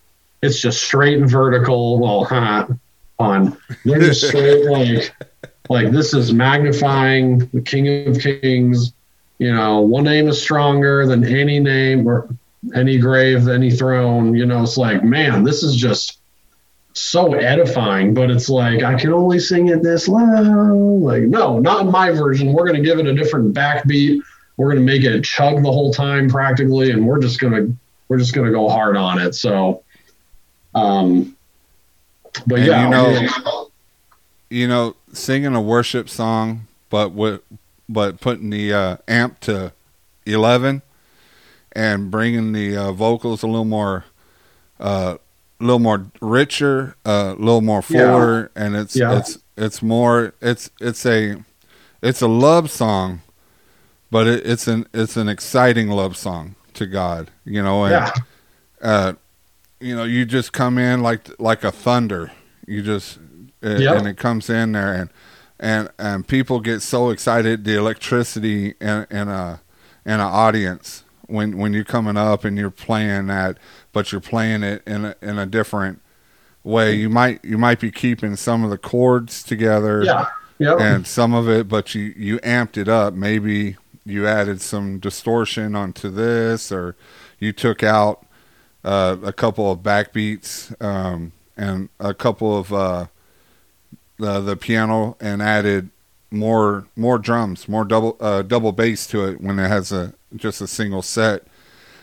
it's just straight and vertical. Well, huh, fun. They're just straight like, like this is magnifying the King of Kings. You know, one name is stronger than any name or any grave, any throne. You know, it's like, man, this is just so edifying. But it's like I can only sing it this low. Like, no, not in my version. We're gonna give it a different backbeat we're going to make it chug the whole time practically and we're just going to we're just going to go hard on it so um but And yeah you know- mean, you know, singing a worship song, but with but putting the uh, amp to eleven and bringing the uh, vocals a little more uh, a little more richer, uh, a little more fuller, yeah. and it's yeah. it's it's more it's it's a it's a love song, but it, it's an it's an exciting love song to God, you know, and yeah. You know, you just come in like like a thunder. You just it, yep. and it comes in there and and and people get so excited the electricity in, in a in an audience when when you're coming up and you're playing that but you're playing it in a, in a different way you might you might be keeping some of the chords together yeah yep. and some of it but you you amped it up maybe you added some distortion onto this or you took out uh, a couple of backbeats um, and a couple of uh, the the piano and added more more drums, more double uh, double bass to it when it has a just a single set.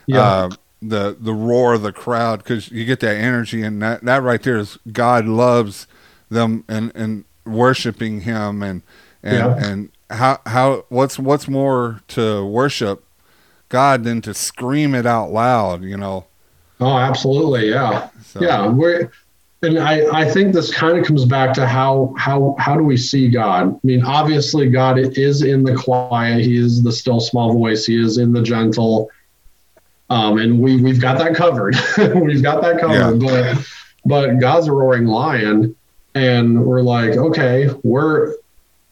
Yeah. Uh, the the roar of the crowd because you get that energy and that that right there is God loves them and and worshiping Him and and yeah. and how how what's what's more to worship God than to scream it out loud, you know? Oh, absolutely, yeah, so. yeah. We're and I, I think this kind of comes back to how how how do we see God? I mean, obviously God is in the quiet, He is the still small voice, He is in the gentle, um, and we we've got that covered. we've got that covered. Yeah. But but God's a roaring lion, and we're like, okay, we're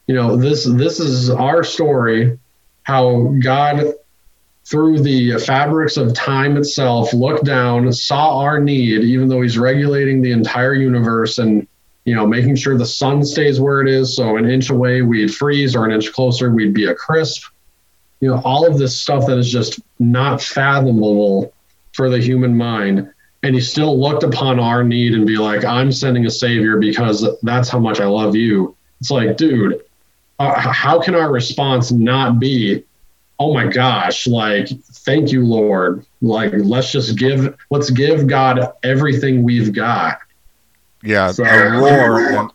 you know this this is our story, how God through the fabrics of time itself, looked down, saw our need, even though he's regulating the entire universe and you know making sure the sun stays where it is. So an inch away we'd freeze, or an inch closer we'd be a crisp. You know, all of this stuff that is just not fathomable for the human mind. And he still looked upon our need and be like, I'm sending a savior because that's how much I love you. It's like, dude, uh, how can our response not be, oh my gosh, like, thank you, Lord. Like, let's just give, let's give God everything we've got. Yeah, so, a roar and,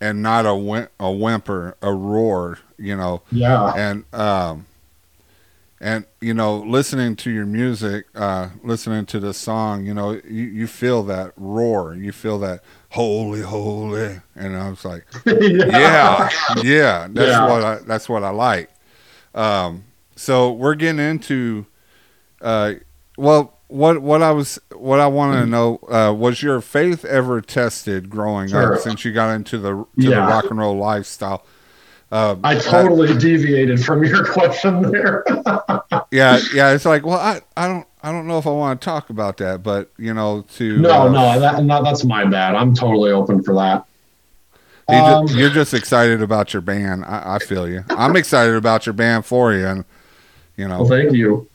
and not a whim, a whimper, a roar, you know. Yeah. And, um, and you know, listening to your music, uh, listening to the song, you know, you, you feel that roar, you feel that holy, holy, and I was like, yeah, yeah, yeah that's yeah. what I, that's what I like. Um, so we're getting into, uh, well, what what I was what I wanted to know uh, was your faith ever tested growing sure. up since you got into the to yeah. the rock and roll lifestyle. Uh, I totally uh, deviated from your question there. yeah, yeah, it's like, well, I, I don't I don't know if I want to talk about that, but you know, to no, uh, no, that, no, that's my bad. I'm totally open for that. You um, just, you're just excited about your band. I, I, feel you. I'm excited about your band for you, and you know. Well, thank you.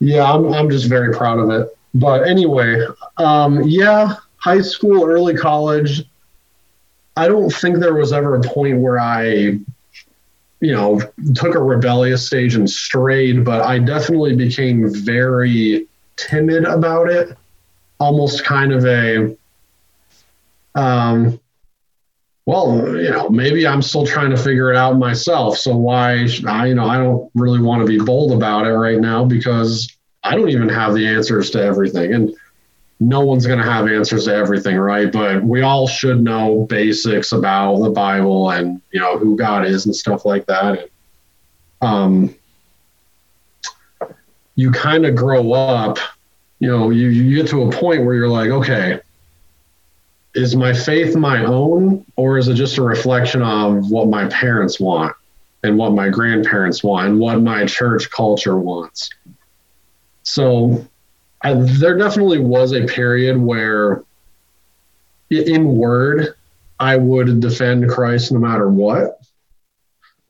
Yeah, I'm I'm just very proud of it. But anyway, um, yeah, high school, early college. I don't think there was ever a point where I, you know, took a rebellious stage and strayed, but I definitely became very timid about it. Almost kind of a, um, well, you know, maybe I'm still trying to figure it out myself. So why, I, you know, I don't really want to be bold about it right now because I don't even have the answers to everything. And no one's going to have answers to everything, right? But we all should know basics about the Bible and, you know, who God is and stuff like that. And, um, you kind of grow up, you know, you, you get to a point where you're like, okay, is my faith my own or is it just a reflection of what my parents want and what my grandparents want and what my church culture wants? So I, there definitely was a period where in word i would defend christ no matter what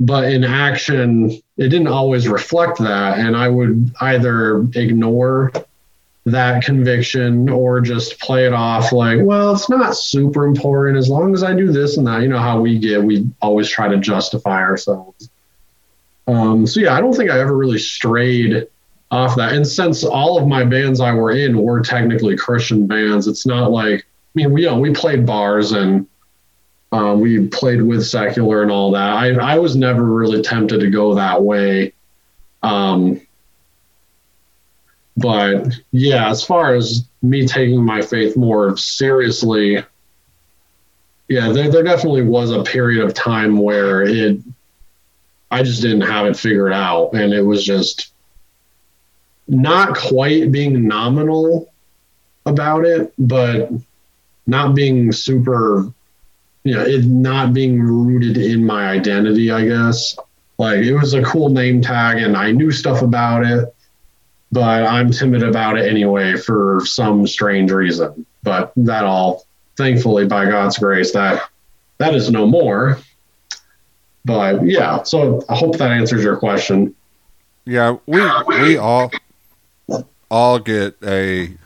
but in action it didn't always reflect that and i would either ignore that conviction or just play it off like, well, it's not super important as long as I do this and that. You know how we get, we always try to justify ourselves. Um, so yeah, I don't think I ever really strayed off that. And since all of my bands I were in were technically Christian bands, it's not like I mean we you know, we played bars and um, we played with secular and all that. I I was never really tempted to go that way. Um, but yeah, as far as me taking my faith more seriously, yeah, there, there definitely was a period of time where it, I just didn't have it figured out. And it was just not quite being nominal about it, but not being super, you know, it not being rooted in my identity, I guess. Like it was a cool name tag and I knew stuff about it, but I'm timid about it anyway for some strange reason. But that all, thankfully, by God's grace, that that is no more. But yeah, so I hope that answers your question. Yeah, we we all all get a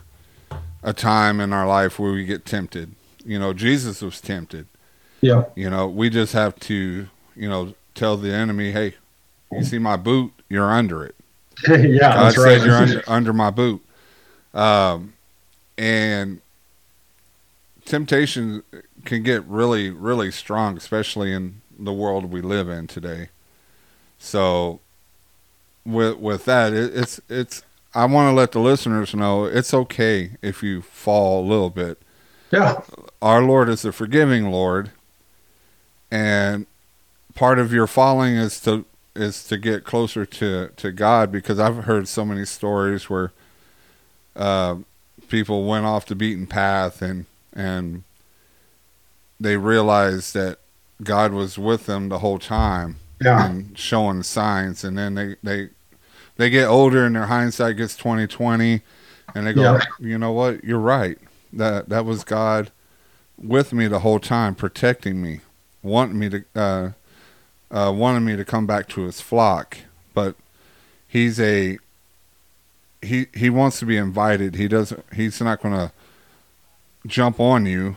a time in our life where we get tempted. You know, Jesus was tempted. Yeah. You know, we just have to, you know, tell the enemy, "Hey, you see my boot? You're under it." yeah, God said right. you're under, under my boot. Um, and temptation can get really, really strong, especially in the world we live in today. So, with with that, it, it's it's. I want to let the listeners know it's okay if you fall a little bit. yeah, Our Lord is a forgiving Lord, and part of your falling is to is to get closer to to God because I've heard so many stories where uh, people went off the beaten path and and they realized that God was with them the whole time yeah, and showing signs. And then they they they get older and their hindsight gets 2020 and they go Yeah. you know what? You're right. That that was God with me the whole time protecting me wanting me to uh uh wanting me to come back to his flock but he's a he he wants to be invited he doesn't he's not going to jump on you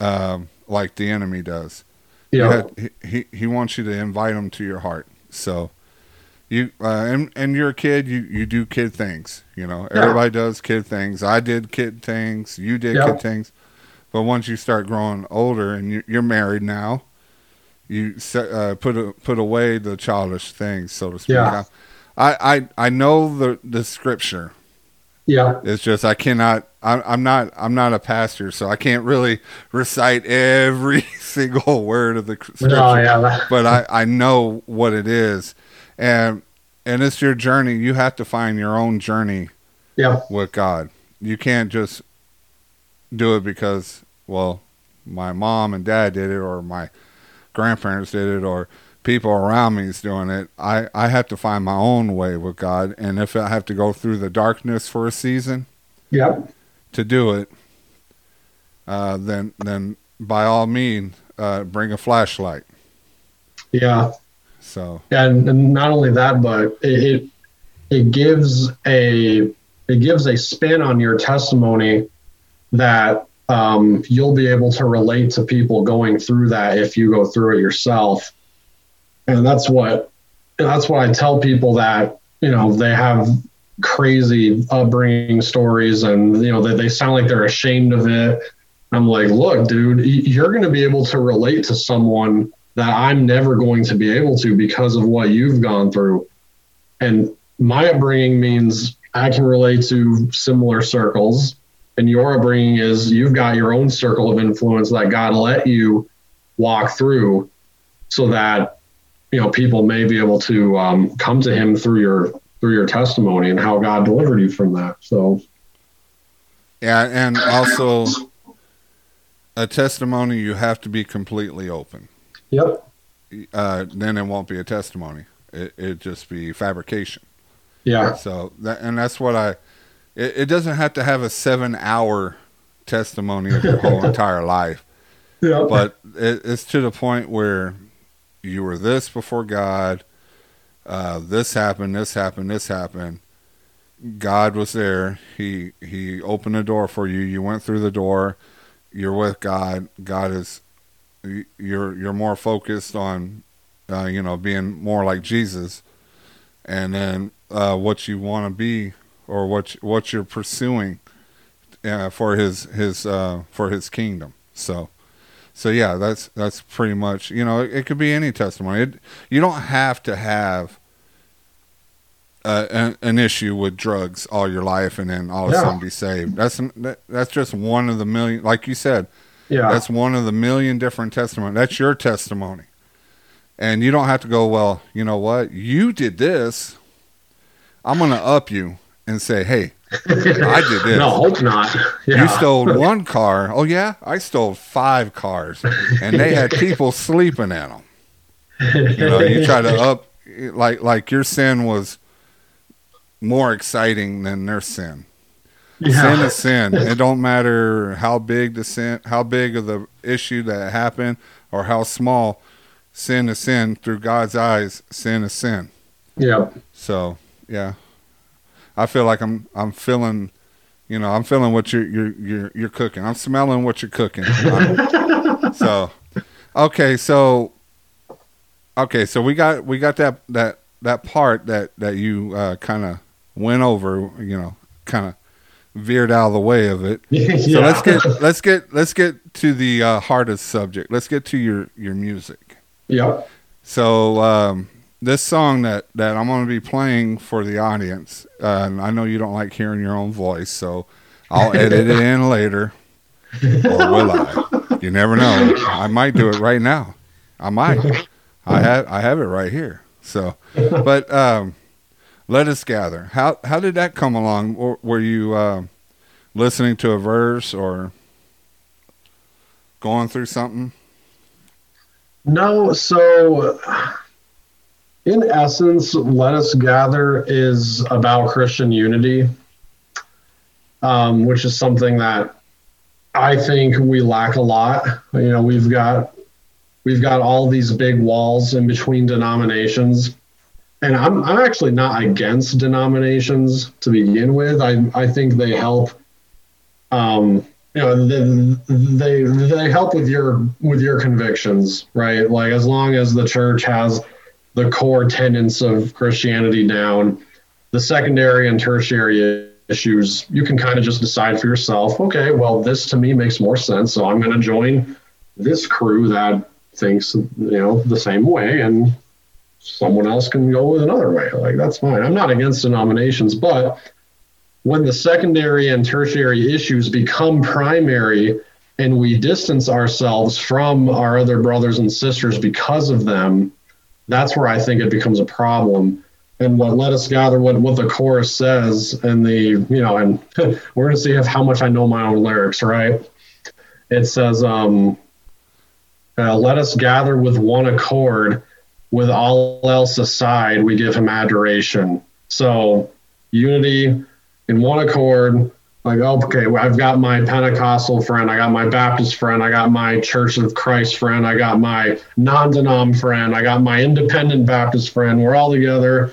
um like the enemy does yeah, had- he, he he wants you to invite him to your heart. So you uh, and and you're a kid. You you do kid things. You know, Yeah. everybody does kid things. I did kid things. You did Yeah. kid things. But once you start growing older and you, you're married now, you set, uh, put a, put away the childish things, so to speak. Yeah. I, I I know the the scripture. yeah, It's just I cannot. I'm, I'm not. I'm not a pastor, so I can't really recite every single word of the scripture. no, yeah, But I, I know what it is, and and it's your journey. You have to find your own journey yeah, with God. You can't just do it because well, my mom and dad did it, or my grandparents did it, or people around me is doing it. I I have to find my own way with God, and if I have to go through the darkness for a season yeah, to do it, uh, then then by all means, uh, bring a flashlight. yeah. So and, and not only that, but it, it it gives a it gives a spin on your testimony that um, you'll be able to relate to people going through that if you go through it yourself. And that's what that's what I tell people that you know they have crazy upbringing stories and you know they, they sound like they're ashamed of it. I'm like, look, dude, you're going to be able to relate to someone that I'm never going to be able to because of what you've gone through. And my upbringing means I can relate to similar circles. And your upbringing is you've got your own circle of influence that God let you walk through so that, you know, people may be able to um, come to him through your through your testimony and how God delivered you from that. So yeah, and also a testimony you have to be completely open. Yep. Uh, then it won't be a testimony. It it just be fabrication. Yeah. So that and that's what I. It, it doesn't have to have a seven hour testimony of your whole entire life, Yeah. but it, it's to the point where you were this before God. Uh, this happened. This happened. This happened. God was there. He he opened the door for you. You went through the door. You're with God. God is. You're you're more focused on, uh, you know, being more like Jesus, and then uh, what you want to be or what what you're pursuing uh, for his his uh, for his kingdom. So, so yeah, that's that's pretty much you know it, it could be any testimony. It, you don't have to have uh, an, an issue with drugs all your life and then all of a Yeah. sudden be saved. That's that, that's just one of the million. Like you said, Yeah. that's one of the million different testimony. That's your testimony, and you don't have to go. Well, you know what? You did this. I'm gonna up you and say, hey, I did this. no, hope not. Yeah. You stole one car. Oh yeah, I stole five cars, and they had people sleeping in them. You know, you try to up like like your sin was more exciting than their sin. Sin is sin. It don't matter how big the sin, how big of the issue that happened, or how small. Sin is sin through God's eyes. Sin is sin. yeah. So yeah, I feel like I'm I'm feeling, you know, I'm feeling what you're you're you're, you're cooking. I'm smelling what you're cooking. So okay, so okay, so we got we got that that that part that that you uh, kind of went over, you know, kind of veered out of the way of it. So let's get let's get let's get to the uh, hardest subject. Let's get to your your music. Yep. So um, this song that that I'm going to be playing for the audience, uh, and I know you don't like hearing your own voice, so I'll edit it in later, or will I? You never know. I might do it right now. I might. I have I have it right here. So, but um, let us gather. How how did that come along? Were you uh, listening to a verse or going through something? No, so in essence, Let Us Gather is about Christian unity, um, which is something that I think we lack a lot. You know, we've got we've got all these big walls in between denominations. And I'm I'm actually not against denominations to begin with. I I think they help um, you know they, they they help with your with your convictions right like as long as the church has the core tenets of christianity down. The secondary and tertiary issues you can kind of just decide for yourself okay well this to me makes more sense so i'm going to join this crew that thinks you know the same way and someone else can go with another way. Like that's fine. I'm not against denominations but when the secondary and tertiary issues become primary and we distance ourselves from our other brothers and sisters because of them, that's where I think it becomes a problem. And what let us gather what, what the chorus says and the you know and we're gonna see if how much I know my own lyrics, right? It says, um, uh, let us gather with one accord, with all else aside, we give him adoration. So unity in one accord like okay i've got my pentecostal friend i got my baptist friend i got my church of christ friend i got my non-denom friend i got my independent baptist friend. We're all together.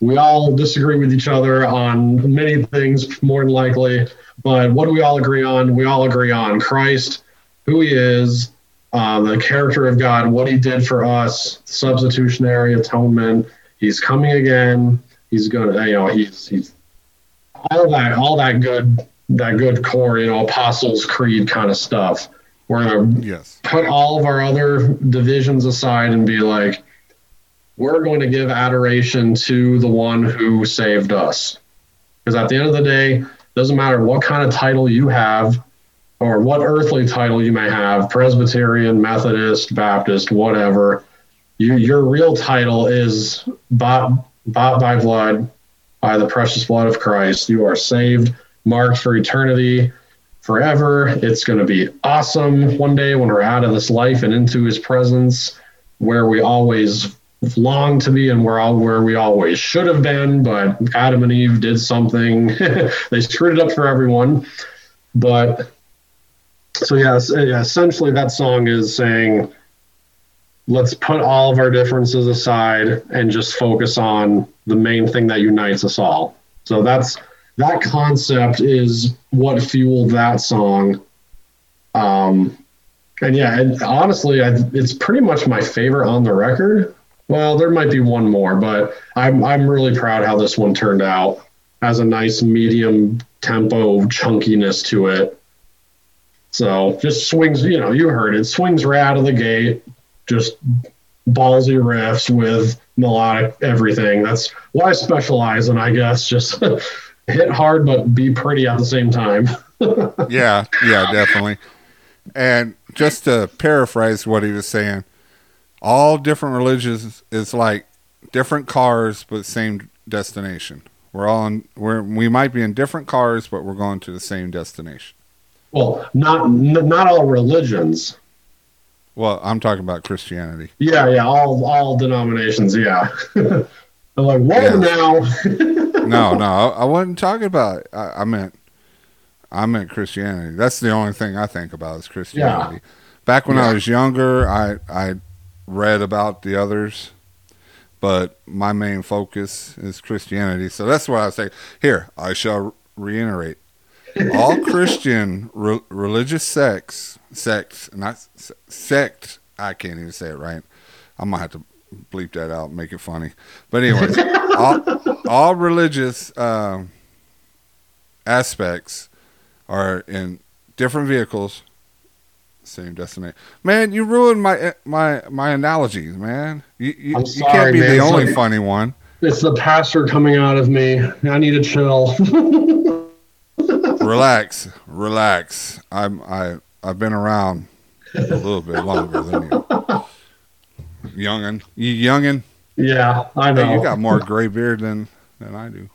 We all disagree with each other on many things more than likely. But what do we all agree on? We all agree on christ who he is uh, the character of god what he did for us substitutionary atonement. He's coming again. He's gonna you know he's he's all that all that good that good core you know apostles creed kind of stuff we're gonna Yes. put all of our other divisions aside and be like we're going to give adoration to the one who saved us because at the end of the day doesn't matter what kind of title you have or what earthly title you may have presbyterian methodist baptist whatever you, your real title is bought, bought by blood by the precious blood of Christ. You are saved, marked for eternity, forever. It's going to be awesome one day when we're out of this life and into His presence, where we always long to be and where all where we always should have been. But Adam and Eve did something; they screwed it up for everyone. But so yes, essentially that song is saying let's put all of our differences aside and just focus on the main thing that unites us all. So that's that concept is what fueled that song. Um, and yeah, and honestly, I, it's pretty much my favorite on the record. Well, there might be one more, but I'm I'm really proud how this one turned out. Has a nice medium tempo chunkiness to it. So just swings, you know, you heard it, swings right out of the gate just ballsy riffs with melodic everything. That's why I specialize in, I guess, just hit hard but be pretty at the same time. yeah, yeah, definitely. And just to paraphrase what he was saying, all different religions is like different cars but same destination. We're all in we're we might be in different cars but we're going to the same destination. Well, not not all religions. Well, I'm talking about Christianity. Yeah, yeah, all all denominations. Yeah. I'm like, whoa, yeah. now. no, no, I, wasn't talking about. I, I, meant, I meant Christianity. That's the only thing I think about is Christianity. Yeah. Back when yeah. I was younger, I I read about the others, but my main focus is Christianity. So that's why I say here. I shall reiterate: all Christian re- religious sects, sects, not sect. I can't even say it right. I'm gonna have to bleep that out, make it funny. But anyways, all, all religious um, aspects are in different vehicles, same destination. Man, you ruined my my my analogies, man. You you, sorry, you can't be man. the only funny one. It's the pastor coming out of me. I need to chill. relax, relax. I'm I I've been around a little bit longer than you. Youngin, you youngin. Yeah, I know. Hey, you got more gray beard than than I do.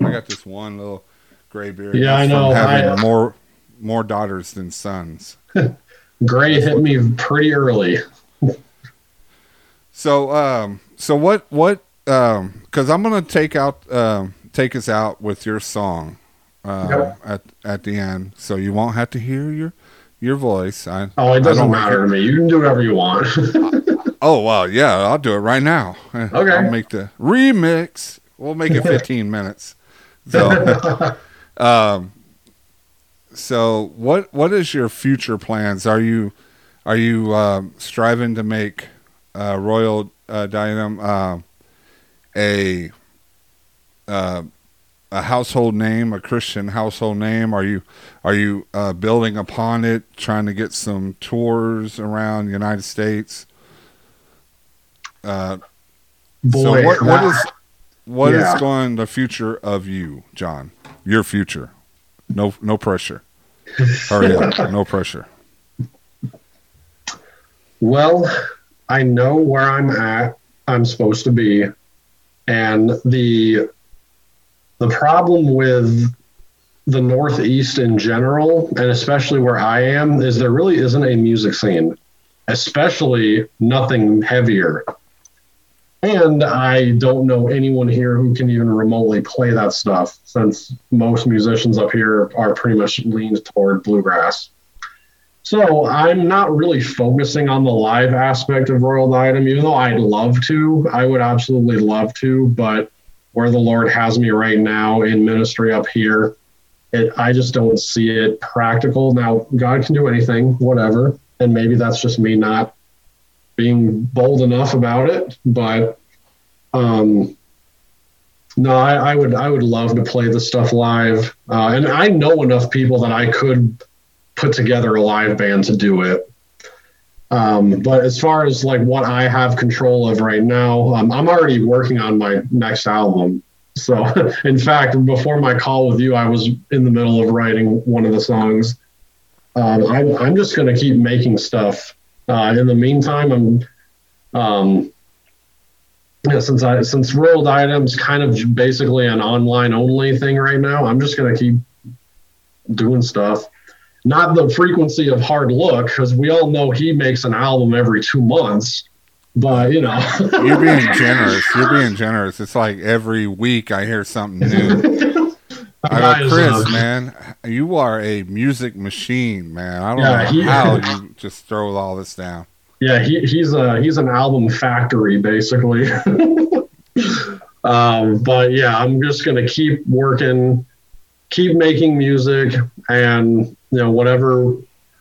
I got this one little gray beard. Yeah, I know. Having I, more more daughters than sons. gray hit me pretty early. so, um, so what what um, because I'm gonna take out um, take us out with your song uh, at at the end, so you won't have to hear your your voice. I, oh, it doesn't matter to me. You can do whatever you want. oh well, yeah, I'll do it right now. Okay, I'll make the remix. We'll make it 15 minutes. So, um, so what what is your future plans? Are you are you um, striving to make uh, Royal uh, Diadem uh, a uh, a household name, a Christian household name? Are you are you uh, building upon it, trying to get some tours around the United States? Uh, Boy, so what, what is what yeah. is going the future of you, John? Your future. No no pressure. Hurry up. No pressure. Well, I know where I'm at. I'm supposed to be, and the the problem with the Northeast in general, and especially where I am, is there really isn't a music scene, especially nothing heavier. And I don't know anyone here who can even remotely play that stuff, since most musicians up here are pretty much leaned toward bluegrass. So I'm not really focusing on the live aspect of Royal Diadem, even though I'd love to. I would absolutely love to, but where the Lord has me right now in ministry up here. It, I just don't see it practical. Now, God can do anything, whatever. And maybe that's just me not being bold enough about it. But um, no, I, I would I would love to play the stuff live. Uh, and I know enough people that I could put together a live band to do it. Um, but as far as like what I have control of right now, um, I'm already working on my next album. So, in fact, before my call with you, I was in the middle of writing one of the songs. Um, I'm, I'm just going to keep making stuff. Uh, in the meantime, I'm, um, yeah, since I since Royal Diadem's kind of basically an online only thing right now, I'm just going to keep doing stuff not the frequency of hard look because we all know he makes an album every two months but you know you're being generous you're being generous it's like every week i hear something new I go, Chris, man, you are a music machine, man. I don't yeah, know he, how you just throw all this down. Yeah, he, he's a he's an album factory, basically. um, but yeah, I'm just gonna keep working, keep making music, and you know whatever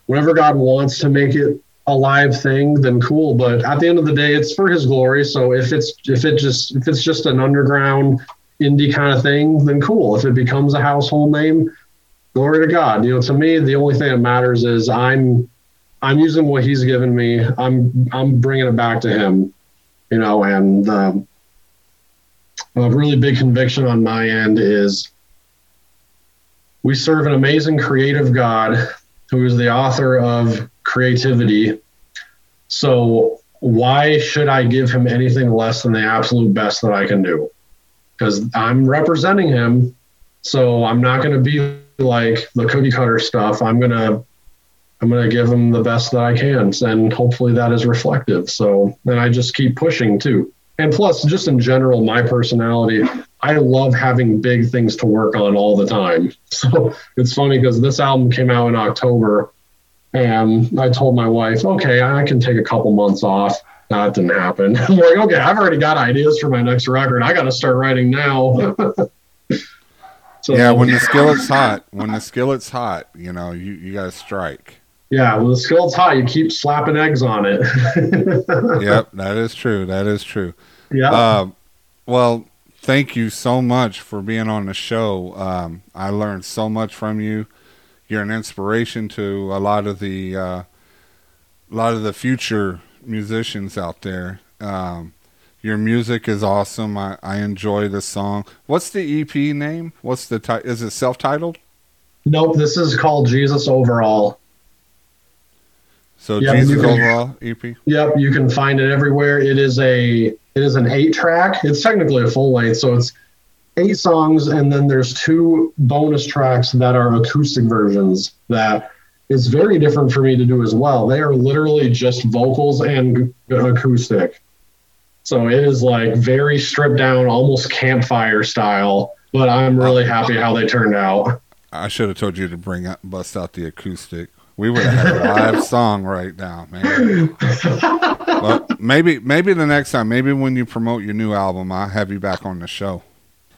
whatever God wants to make it a live thing, then cool. But at the end of the day, it's for His glory. So if it's if it just if it's just an underground indie kind of thing, then cool. If it becomes a household name, glory to God. You know, to me, the only thing that matters is I'm I'm using what He's given me. I'm I'm bringing it back to Him. You know, and uh, a really big conviction on my end is we serve an amazing creative God who is the author of creativity. So why should I give him anything less than the absolute best that I can do? Because I'm representing him. So I'm not going to be like the cookie cutter stuff. I'm going to I'm going to give him the best that I can and hopefully that is reflective. So then I just keep pushing too. And plus just in general my personality, I love having big things to work on all the time. So it's funny because this album came out in October and I told my wife, okay, I can take a couple months off. That didn't happen. I'm like, okay, I've already got ideas for my next record. I got to start writing now. so, yeah, when the skillet's hot, when the skillet's hot, you know, you, you got to strike. Yeah, when the skillet's hot, you keep slapping eggs on it. yep, that is true. That is true. Yeah. Uh, well, thank you so much for being on the show. Um, I learned so much from you you're an inspiration to a lot of the uh, a lot of the future musicians out there. Um, your music is awesome. I, I enjoy the song. What's the EP name? What's the is it self titled? Nope, this is called Jesus Overall. So yep, Jesus can, Overall EP. Yep, you can find it everywhere. It is a it is an eight track. It's technically a full length, so it's eight songs, and then there's two bonus tracks that are acoustic versions that is very different for me to do as well. They are literally just vocals and acoustic. So it is like very stripped down, almost campfire style, but I'm really happy how they turned out. I should have told you to bring up, bust out the acoustic. We would have had a live song right now, man. but maybe, maybe the next time, maybe when you promote your new album, I'll have you back on the show.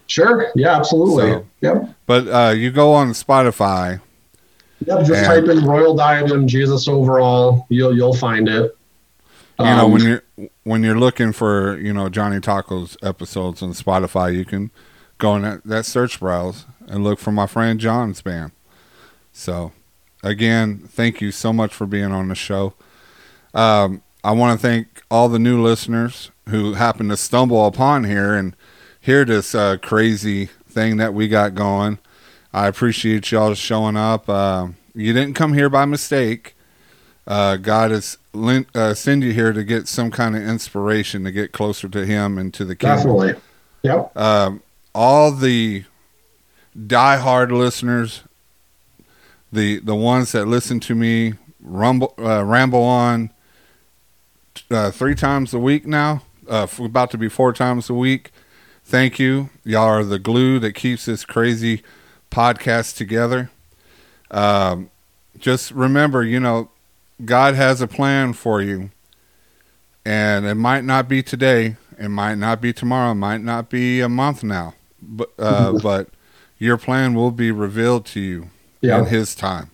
Sure. Yeah, absolutely. So, yep. But uh, you go on Spotify. Yep. Just and, type in Royal Diadem Jesus overall. You'll you'll find it. You um, know when you're when you're looking for you know Johnny Tacos episodes on Spotify, you can go in that, that search browse and look for my friend John's band. So, again, thank you so much for being on the show. Um, I want to thank all the new listeners who happen to stumble upon here and hear this uh, crazy thing that we got going. I appreciate y'all showing up. Uh, you didn't come here by mistake. Uh, God has lent, uh, send you here to get some kind of inspiration to get closer to Him and to the kingdom. Definitely. Yep. Um, all the die-hard listeners, the the ones that listen to me rumble uh, ramble on uh, three times a week now, uh, about to be four times a week. Thank you. Y'all are the glue that keeps this crazy podcast together. Um, just remember, you know, God has a plan for you. And it might not be today, it might not be tomorrow, it might not be a month now, but uh, but your plan will be revealed to you yeah. in His time.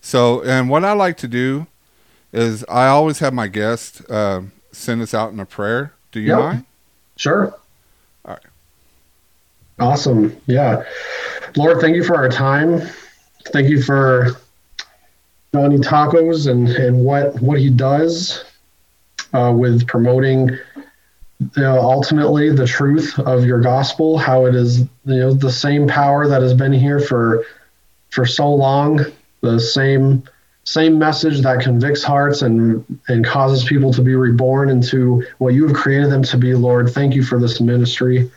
So, and what I like to do is I always have my guests uh, send us out in a prayer. Do you yep. mind? Sure. All right. Awesome. Yeah. Lord, thank you for our time. Thank you for Johnny Tacos and, and what, what he does uh, with promoting uh, ultimately the truth of your gospel, how it is, you know, the same power that has been here for, for so long, the same, same message that convicts hearts and, and causes people to be reborn into what you have created them to be, Lord. Thank you for this ministry.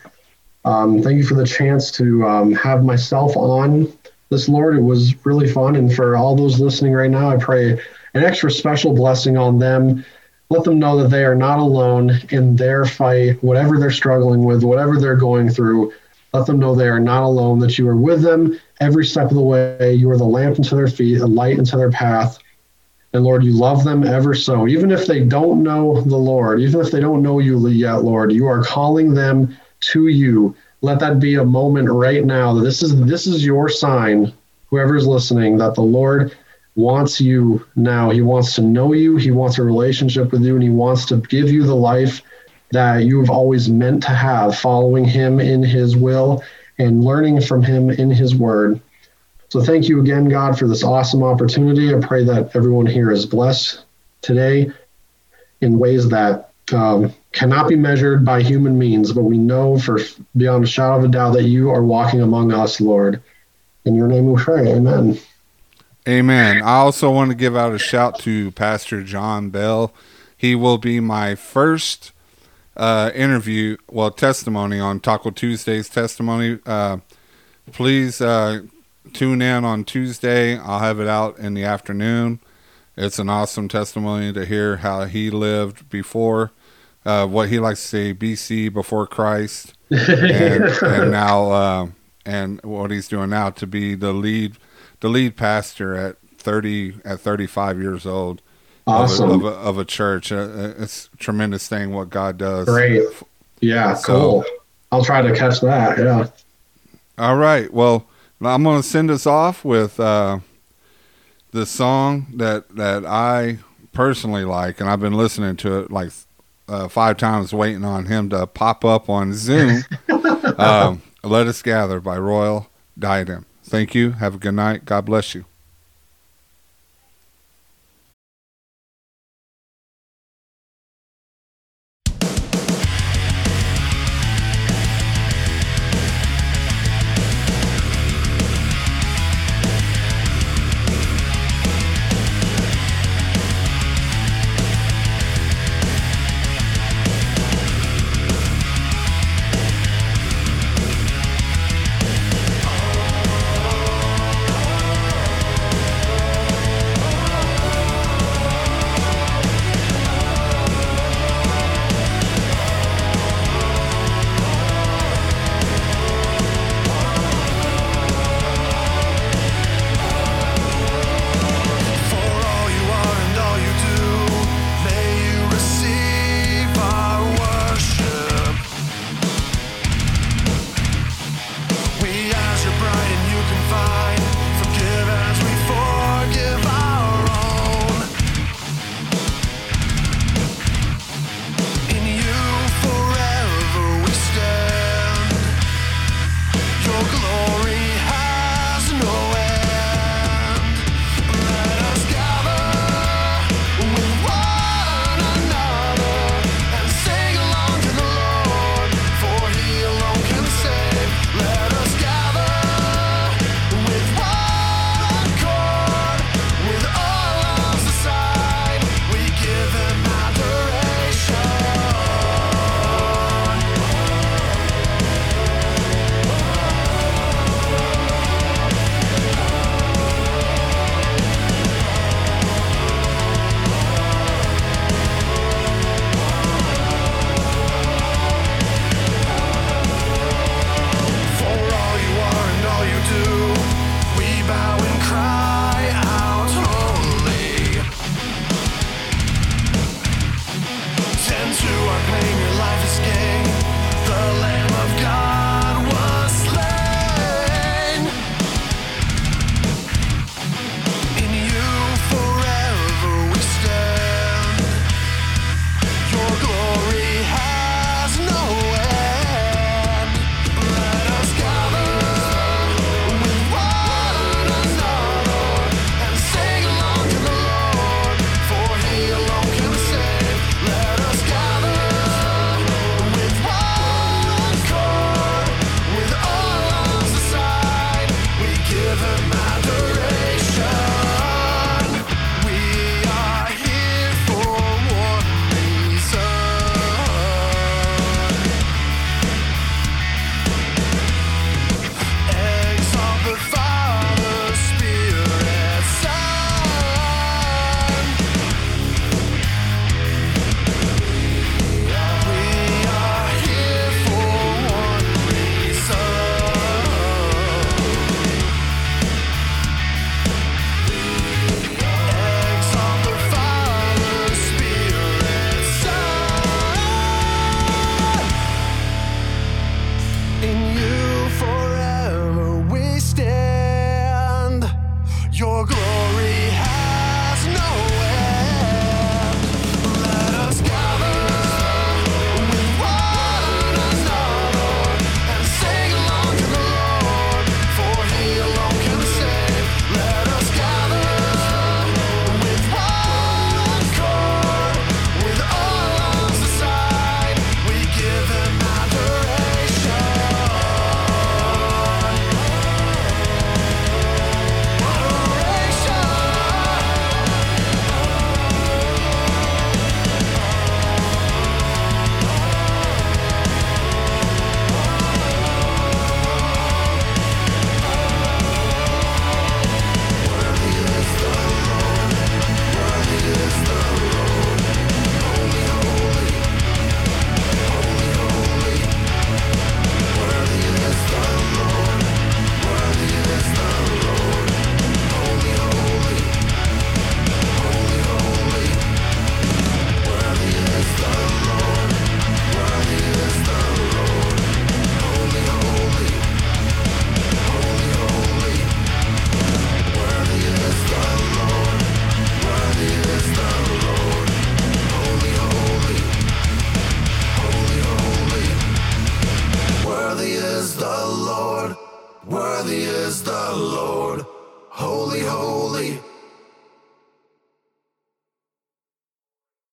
Um, thank you for the chance to um, have myself on this, Lord. It was really fun. And for all those listening right now, I pray an extra special blessing on them. Let them know that they are not alone in their fight, whatever they're struggling with, whatever they're going through. Let them know they are not alone, that you are with them every step of the way. You are the lamp into their feet, a light into their path. And Lord, you love them ever so. Even if they don't know the Lord, even if they don't know you yet, Lord, you are calling them to you. Let that be a moment right now. that This is this is your sign, whoever's listening, that the Lord wants you now. He wants to know you. He wants a relationship with you, and he wants to give you the life that you've always meant to have, following him in his will and learning from him in his word. So thank you again, God, for this awesome opportunity. I pray that everyone here is blessed today in ways that um, cannot be measured by human means, but we know for beyond a shadow of a doubt that you are walking among us, Lord. In your name we pray. Amen. Amen. I also want to give out a shout to Pastor John Bell. He will be my first uh, interview, well, testimony on Taco Tuesday's testimony. Uh, please uh, tune in on Tuesday. I'll have it out in the afternoon. It's an awesome testimony to hear how he lived before, uh, what he likes to say, BC before Christ, and, and now, uh, and what he's doing now to be the lead, the lead pastor at thirty at thirty five years old. Awesome. Of, a, of, a, of a church. Uh, it's a tremendous thing what God does. Great. Yeah, So- cool. I'll try to catch that. Yeah. All right. Well, I'm going to send us off with uh, the song that that I personally like, and I've been listening to it like uh, five times, waiting on him to pop up on Zoom. um, Let us gather by Royal Diadem. Thank you. Have a good night. God bless you.